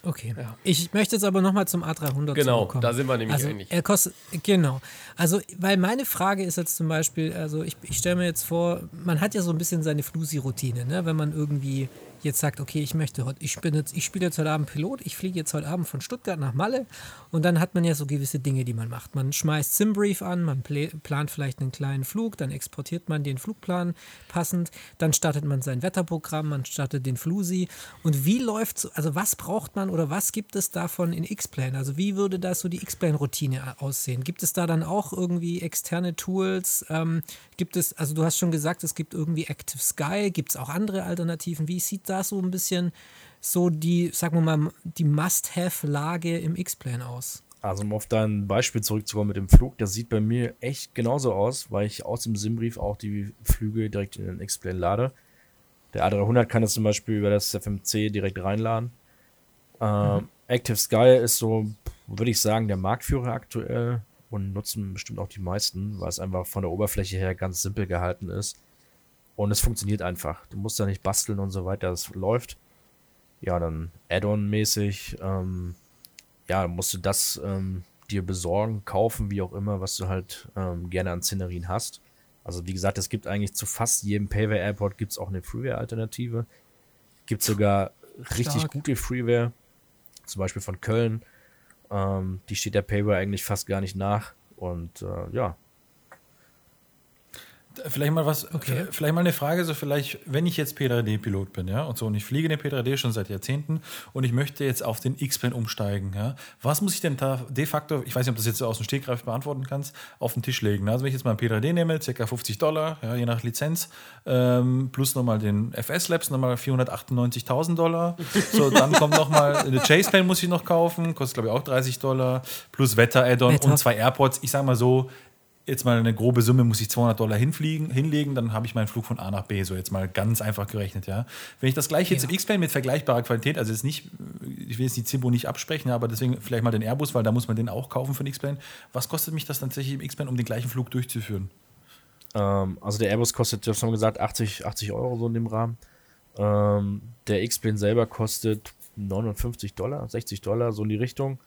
Okay. Ich möchte jetzt aber nochmal zum A300 Genau, zurückkommen. da sind wir nämlich also, einig. Er kostet, genau. Also, weil meine Frage ist jetzt zum Beispiel, also ich, ich stelle mir jetzt vor, man hat ja so ein bisschen seine Flusi-Routine, ne? wenn man irgendwie jetzt sagt, okay, ich möchte heute, ich bin jetzt, ich spiele jetzt heute Abend Pilot, ich fliege jetzt heute Abend von Stuttgart nach Malle und dann hat man ja so gewisse Dinge, die man macht. Man schmeißt Simbrief an, man pla- plant vielleicht einen kleinen Flug, dann exportiert man den Flugplan passend, dann startet man sein Wetterprogramm, man startet den Flusi und wie läuft so, also was braucht man oder was gibt es davon in X-Plane? Also wie würde da so die X-Plane-Routine aussehen? Gibt es da dann auch irgendwie externe Tools? Ähm, gibt es, also du hast schon gesagt, es gibt irgendwie Active Sky, gibt es auch andere Alternativen? Wie sieht da so ein bisschen so die, sagen wir mal, die Must-Have-Lage im X-Plane aus? Also um auf dein Beispiel zurückzukommen mit dem Flug, das sieht bei mir echt genauso aus, weil ich aus dem Simbrief auch die Flüge direkt in den X-Plane lade. Der A300 kann das zum Beispiel über das FMC direkt reinladen. Ähm, Active Sky ist so, würde ich sagen, der Marktführer aktuell und nutzen bestimmt auch die meisten, weil es einfach von der Oberfläche her ganz simpel gehalten ist. Und es funktioniert einfach. Du musst da nicht basteln und so weiter, es läuft. Ja, dann Add-on-mäßig, ähm, ja, musst du das ähm, dir besorgen, kaufen, wie auch immer, was du halt ähm, gerne an Szenerien hast. Also wie gesagt, es gibt eigentlich zu fast jedem Payware Airport gibt es auch eine Freeware-Alternative. Gibt sogar richtig Stark. gute Freeware, zum Beispiel von Köln. Ähm, die steht der Payware eigentlich fast gar nicht nach. Und äh, ja, Vielleicht mal was, Okay. vielleicht mal eine Frage, so vielleicht, wenn ich jetzt P3D-Pilot bin, ja, und so, und ich fliege den P3D schon seit Jahrzehnten und ich möchte jetzt auf den X-Plane umsteigen, ja, was muss ich denn da de facto, ich weiß nicht, ob du das jetzt so aus dem Stegreif beantworten kannst, auf den Tisch legen? Also wenn ich jetzt mal einen P3D nehme, ca. 50 Dollar, ja, je nach Lizenz, ähm, plus nochmal den FS-Labs, nochmal 498.000 Dollar, so, dann kommt nochmal, eine Chase-Plane muss ich noch kaufen, kostet glaube ich auch 30 Dollar, plus Wetter-Add-on Wetter. und zwei AirPods, ich sage mal so, jetzt mal eine grobe Summe, muss ich 200 Dollar hinfliegen, hinlegen, dann habe ich meinen Flug von A nach B, so jetzt mal ganz einfach gerechnet, ja. Wenn ich das gleiche jetzt Ja. im X-Plane mit vergleichbarer Qualität, also jetzt nicht, ich will jetzt die Zimbo nicht absprechen, aber deswegen vielleicht mal den Airbus, weil da muss man den auch kaufen für den X-Plane. Was kostet mich das tatsächlich im X-Plane, um den gleichen Flug durchzuführen? Ähm, also der Airbus kostet, du hast schon gesagt, 80, 80 Euro so in dem Rahmen. Ähm, der X-Plane selber kostet 59 Dollar, 60 Dollar, so in die Richtung.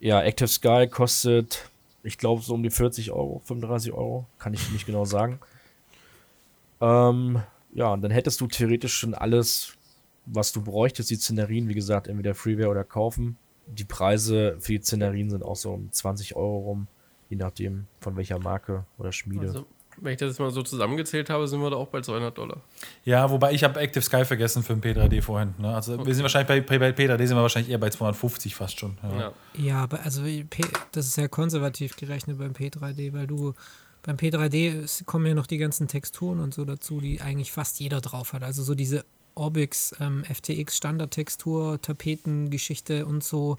Ja, Active Sky kostet, ich glaube, so um die 40 Euro, 35 Euro, kann ich nicht genau sagen. Ähm, ja, und dann hättest du theoretisch schon alles, was du bräuchtest, die Szenerien, wie gesagt, entweder Freeware oder kaufen. Die Preise für die Szenerien sind auch so um 20 Euro rum, je nachdem von welcher Marke oder Schmiede. Also, wenn ich das jetzt mal so zusammengezählt habe, sind wir da auch bei 200 Dollar. Ja, wobei ich habe Active Sky vergessen für den P3D vorhin. Ne? Also wir sind wahrscheinlich bei, bei, bei P3D sind wir wahrscheinlich eher bei 250 fast schon. Ja. Ja. Ja, aber also P, das ist sehr konservativ gerechnet beim P3D, weil du beim P3D es kommen ja noch die ganzen Texturen und so dazu, die eigentlich fast jeder drauf hat. Also so diese Orbix ähm, FTX Standardtextur, Tapetengeschichte und so.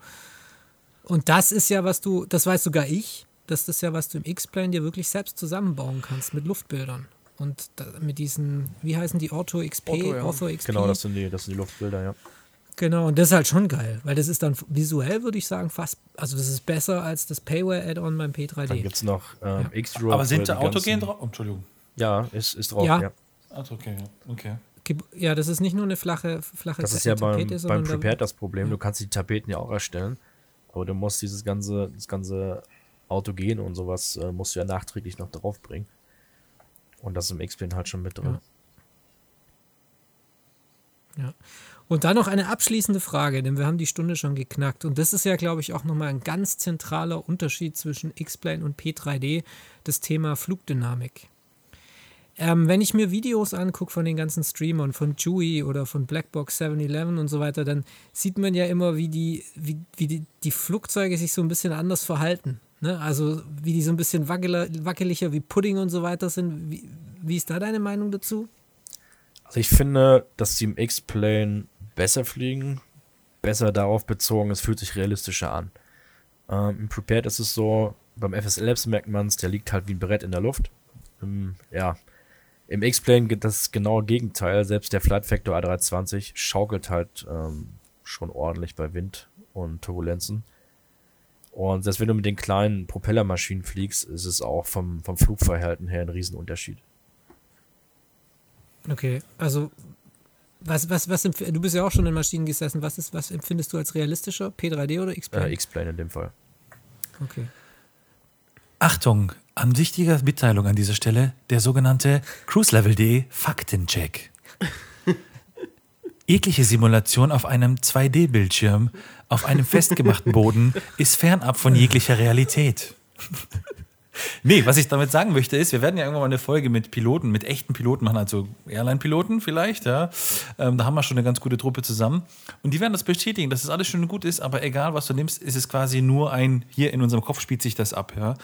Und das ist ja, was du, das weiß sogar ich, das ist ja, was du im X-Plane dir wirklich selbst zusammenbauen kannst mit Luftbildern. Und da, mit diesen, wie heißen die, Ortho XP, Ortho, ja. Ortho XP. Genau, das sind die, das sind die Luftbilder, ja. Genau, und das ist halt schon geil, weil das ist dann visuell, würde ich sagen, fast, also das ist besser als das Payware-Add-on beim Dann P3D. gibt es noch ähm, X-Road. Aber sind da Autogen drauf? Oh, Entschuldigung. Ja, ist, ist drauf, Ja. ja. Also okay, ja. okay. Ja, das ist nicht nur eine flache, flache Das ist ja beim, Tapete, beim Prepared das Problem. Du kannst die Tapeten ja auch erstellen, aber du musst dieses ganze, das ganze Autogen und sowas äh, musst du ja nachträglich noch draufbringen. Und das ist im X-Plane halt schon mit drin. Ja. Und dann noch eine abschließende Frage, denn wir haben die Stunde schon geknackt. Und das ist ja, glaube ich, auch nochmal ein ganz zentraler Unterschied zwischen X-Plane und P3D, das Thema Flugdynamik. Ähm, wenn ich mir Videos angucke von den ganzen Streamern, von Chewy oder von Blackbox 711 und so weiter, dann sieht man ja immer, wie die, wie, wie die, die Flugzeuge sich so ein bisschen anders verhalten. Ne? Also wie die so ein bisschen wackeliger, wie Pudding und so weiter sind. Wie, wie ist da deine Meinung dazu? Also ich finde, dass die im X-Plane besser fliegen, besser darauf bezogen, es fühlt sich realistischer an. Ähm, Im Prepared ist es so, beim FSL Labs merkt man es, der liegt halt wie ein Brett in der Luft. Im, ja, im X-Plane geht das genaue Gegenteil. Selbst der Flight Factor A320 schaukelt halt ähm, schon ordentlich bei Wind und Turbulenzen. Und selbst wenn du mit den kleinen Propellermaschinen fliegst, ist es auch vom, vom Flugverhalten her ein Riesenunterschied. Okay, also was, was, was du bist ja auch schon in Maschinen gesessen. Was, ist, was empfindest du als realistischer? P3D oder X-Plane? Äh, X-Plane in dem Fall. Okay. Achtung, an wichtiger Mitteilung an dieser Stelle, der sogenannte Cruise Level D Faktencheck. Eklige Simulation auf einem 2D-Bildschirm auf einem festgemachten Boden ist fernab von jeglicher Realität. Nee, was ich damit sagen möchte ist, wir werden ja irgendwann mal eine Folge mit Piloten, mit echten Piloten machen, also Airline-Piloten vielleicht, ja. Ähm, da haben wir schon eine ganz gute Truppe zusammen. Und die werden das bestätigen, dass das alles schön und gut ist, aber egal, was du nimmst, ist es quasi nur ein, hier in unserem Kopf spielt sich das ab, ja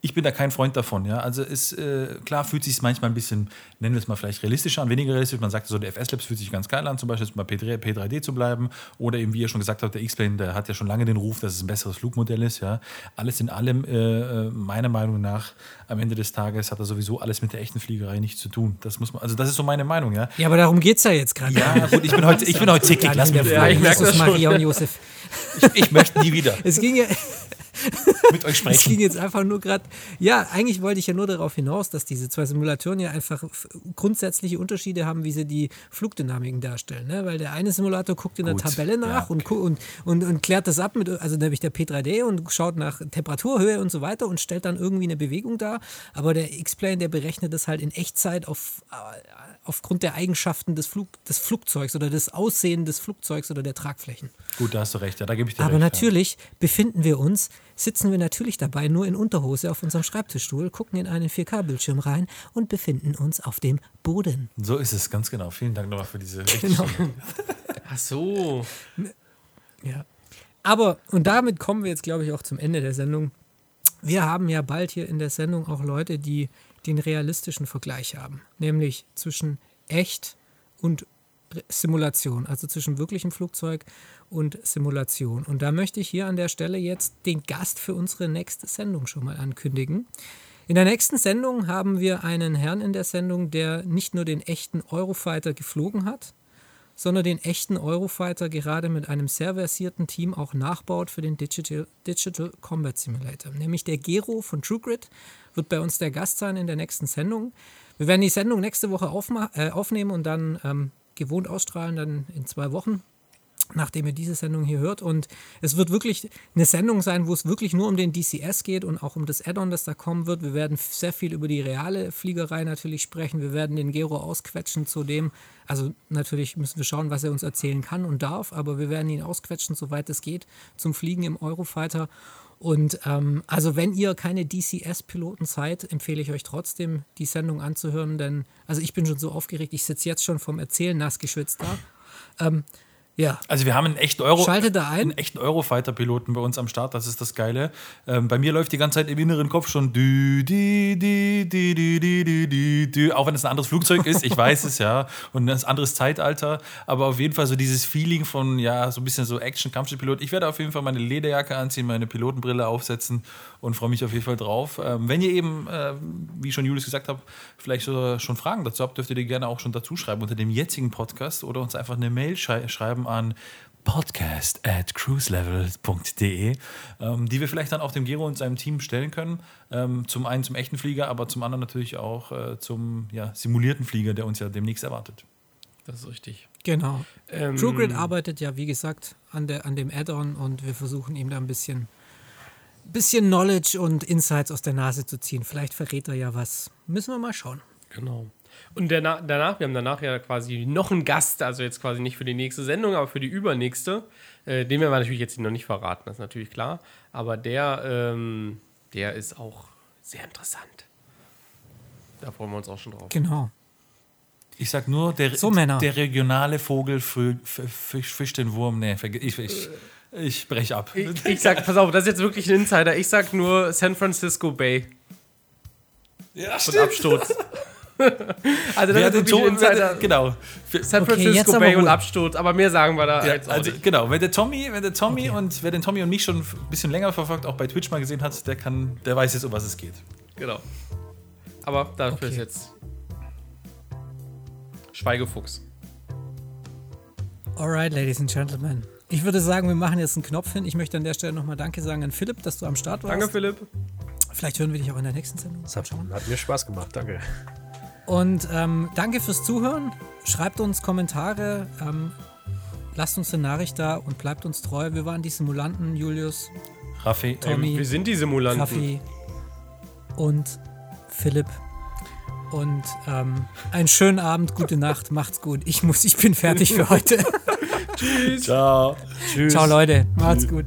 ich bin da kein Freund davon. Ja? Also ist äh, klar, fühlt sich manchmal ein bisschen, nennen wir es mal vielleicht realistischer an, weniger realistisch. Man sagt so, der FS Labs fühlt sich ganz geil an, zum Beispiel bei P3, P3D zu bleiben. Oder eben, wie ihr schon gesagt habt, der X-Plane, der hat ja schon lange den Ruf, dass es ein besseres Flugmodell ist. Ja? Alles in allem, äh, äh, meiner Meinung nach, am Ende des Tages hat er sowieso alles mit der echten Fliegerei nichts zu tun. Das muss man, also das ist so meine Meinung, ja. Ja, aber darum geht es ja jetzt gerade. Ja, gut, ich bin heute, ich bin heute zickig, lass mich ja, ich merke das schon. Maria und Josef. Ich, ich möchte nie wieder. Es ging ja mit euch sprechen. Es ging jetzt einfach nur gerade, ja, eigentlich wollte ich ja nur darauf hinaus, dass diese zwei Simulatoren ja einfach grundsätzliche Unterschiede haben, wie sie die Flugdynamiken darstellen. Ne? Weil der eine Simulator guckt in Gut, der Tabelle nach ja, okay. und, und, und, klärt das ab, mit, also nämlich der P3D und schaut nach Temperaturhöhe und so weiter und stellt dann irgendwie eine Bewegung dar. Aber der X-Plane, der berechnet das halt in Echtzeit auf, äh, aufgrund der Eigenschaften des, Flug, des Flugzeugs oder des Aussehens des Flugzeugs oder der Tragflächen. Gut, da hast du recht, ja, da gebe ich dir Aber recht. Aber natürlich ja. befinden wir uns sitzen wir natürlich dabei nur in Unterhose auf unserem Schreibtischstuhl, gucken in einen 4K-Bildschirm rein und befinden uns auf dem Boden. So ist es, ganz genau. Vielen Dank nochmal für diese genau. Ach so. Ja. Aber, und damit kommen wir jetzt, glaube ich, auch zum Ende der Sendung. Wir haben ja bald hier in der Sendung auch Leute, die den realistischen Vergleich haben, nämlich zwischen echt und Simulation, also zwischen wirklichem Flugzeug und Simulation. Und da möchte ich hier an der Stelle jetzt den Gast für unsere nächste Sendung schon mal ankündigen. In der nächsten Sendung haben wir einen Herrn in der Sendung, der nicht nur den echten Eurofighter geflogen hat, sondern den echten Eurofighter gerade mit einem sehr versierten Team auch nachbaut für den Digital, Digital Combat Simulator. Nämlich der Gero von TrueGrid wird bei uns der Gast sein in der nächsten Sendung. Wir werden die Sendung nächste Woche äh, aufnehmen und dann ähm, gewohnt ausstrahlen, dann in zwei Wochen nachdem ihr diese Sendung hier hört. Und es wird wirklich eine Sendung sein, wo es wirklich nur um den DCS geht und auch um das Add-on, das da kommen wird. Wir werden sehr viel über die reale Fliegerei natürlich sprechen. Wir werden den Gero ausquetschen zu dem, also natürlich müssen wir schauen, was er uns erzählen kann und darf, aber wir werden ihn ausquetschen, soweit es geht, zum Fliegen im Eurofighter. Und ähm, also wenn ihr keine DCS-Piloten seid, empfehle ich euch trotzdem, die Sendung anzuhören, denn also ich bin schon so aufgeregt, ich sitze jetzt schon vom Erzählen nass geschwitzt da. Ähm, ja. Also wir haben einen echten Euro, Schaltet da ein. einen echten Eurofighter-Piloten bei uns am Start. Das ist das Geile. Ähm, bei mir läuft die ganze Zeit im inneren Kopf schon dü, dü, dü, dü, dü, dü, dü, dü, auch wenn es ein anderes Flugzeug ist. Ich weiß es ja und ein anderes Zeitalter. Aber auf jeden Fall so dieses Feeling von ja so ein bisschen so Action-Kampfpilot. Ich werde auf jeden Fall meine Lederjacke anziehen, meine Pilotenbrille aufsetzen und freue mich auf jeden Fall drauf. Ähm, wenn ihr eben, äh, wie schon Julius gesagt hat, vielleicht so, schon Fragen dazu habt, dürft ihr die gerne auch schon dazu schreiben unter dem jetzigen Podcast oder uns einfach eine Mail schrei schreiben an podcast at cruiselevel.de, ähm, die wir vielleicht dann auch dem Gero und seinem Team stellen können. Ähm, zum einen zum echten Flieger, aber zum anderen natürlich auch äh, zum ja, simulierten Flieger, der uns ja demnächst erwartet. Das ist richtig. Genau. Ähm, TrueGrid arbeitet ja, wie gesagt, an, der, an dem Add-on und wir versuchen ihm da ein bisschen, bisschen Knowledge und Insights aus der Nase zu ziehen. Vielleicht verrät er ja was. Müssen wir mal schauen. Genau. Und danach, danach, wir haben danach ja quasi noch einen Gast, also jetzt quasi nicht für die nächste Sendung, aber für die übernächste. Äh, den werden wir natürlich jetzt noch nicht verraten, das ist natürlich klar. Aber der, ähm, der ist auch sehr interessant. Da freuen wir uns auch schon drauf. Genau. Ich sag nur, der, So, der regionale Vogel fisch, fischt den Wurm. Nee, ich, ich, ich brech ab. Ich, ich sag, pass auf, das ist jetzt wirklich ein Insider. Ich sag nur San Francisco Bay Ja, und Absturz. also das ist wer Insider. genau. Für- San Okay, jetzt Francisco aber Bay und. Absturz, aber mehr sagen wir da Ja, jetzt auch also nicht. genau, wenn der Tommy, wenn der Tommy und wer den Tommy und mich schon ein bisschen länger verfolgt, auch bei Twitch mal gesehen hat, der kann, der weiß jetzt, um was es geht. Genau. Aber dafür Okay. ist jetzt Schweigefuchs. Alright, ladies and gentlemen. Ich würde sagen, wir machen jetzt einen Knopf hin. Ich möchte an der Stelle nochmal Danke sagen an Philipp, dass du am Start warst. Danke, Philipp. Vielleicht hören wir dich auch in der nächsten Sendung. Das hat, hat mir Spaß gemacht, danke. Und ähm, danke fürs Zuhören. Schreibt uns Kommentare. Ähm, lasst uns eine Nachricht da und bleibt uns treu. Wir waren die Simulanten, Julius, Raffi, Tommy. Wir sind die Simulanten. Kaffee und Philipp. Und ähm, einen schönen Abend, gute Nacht, macht's gut. Ich muss, ich bin fertig für heute. Ciao. Tschüss. Ciao Leute, macht's gut.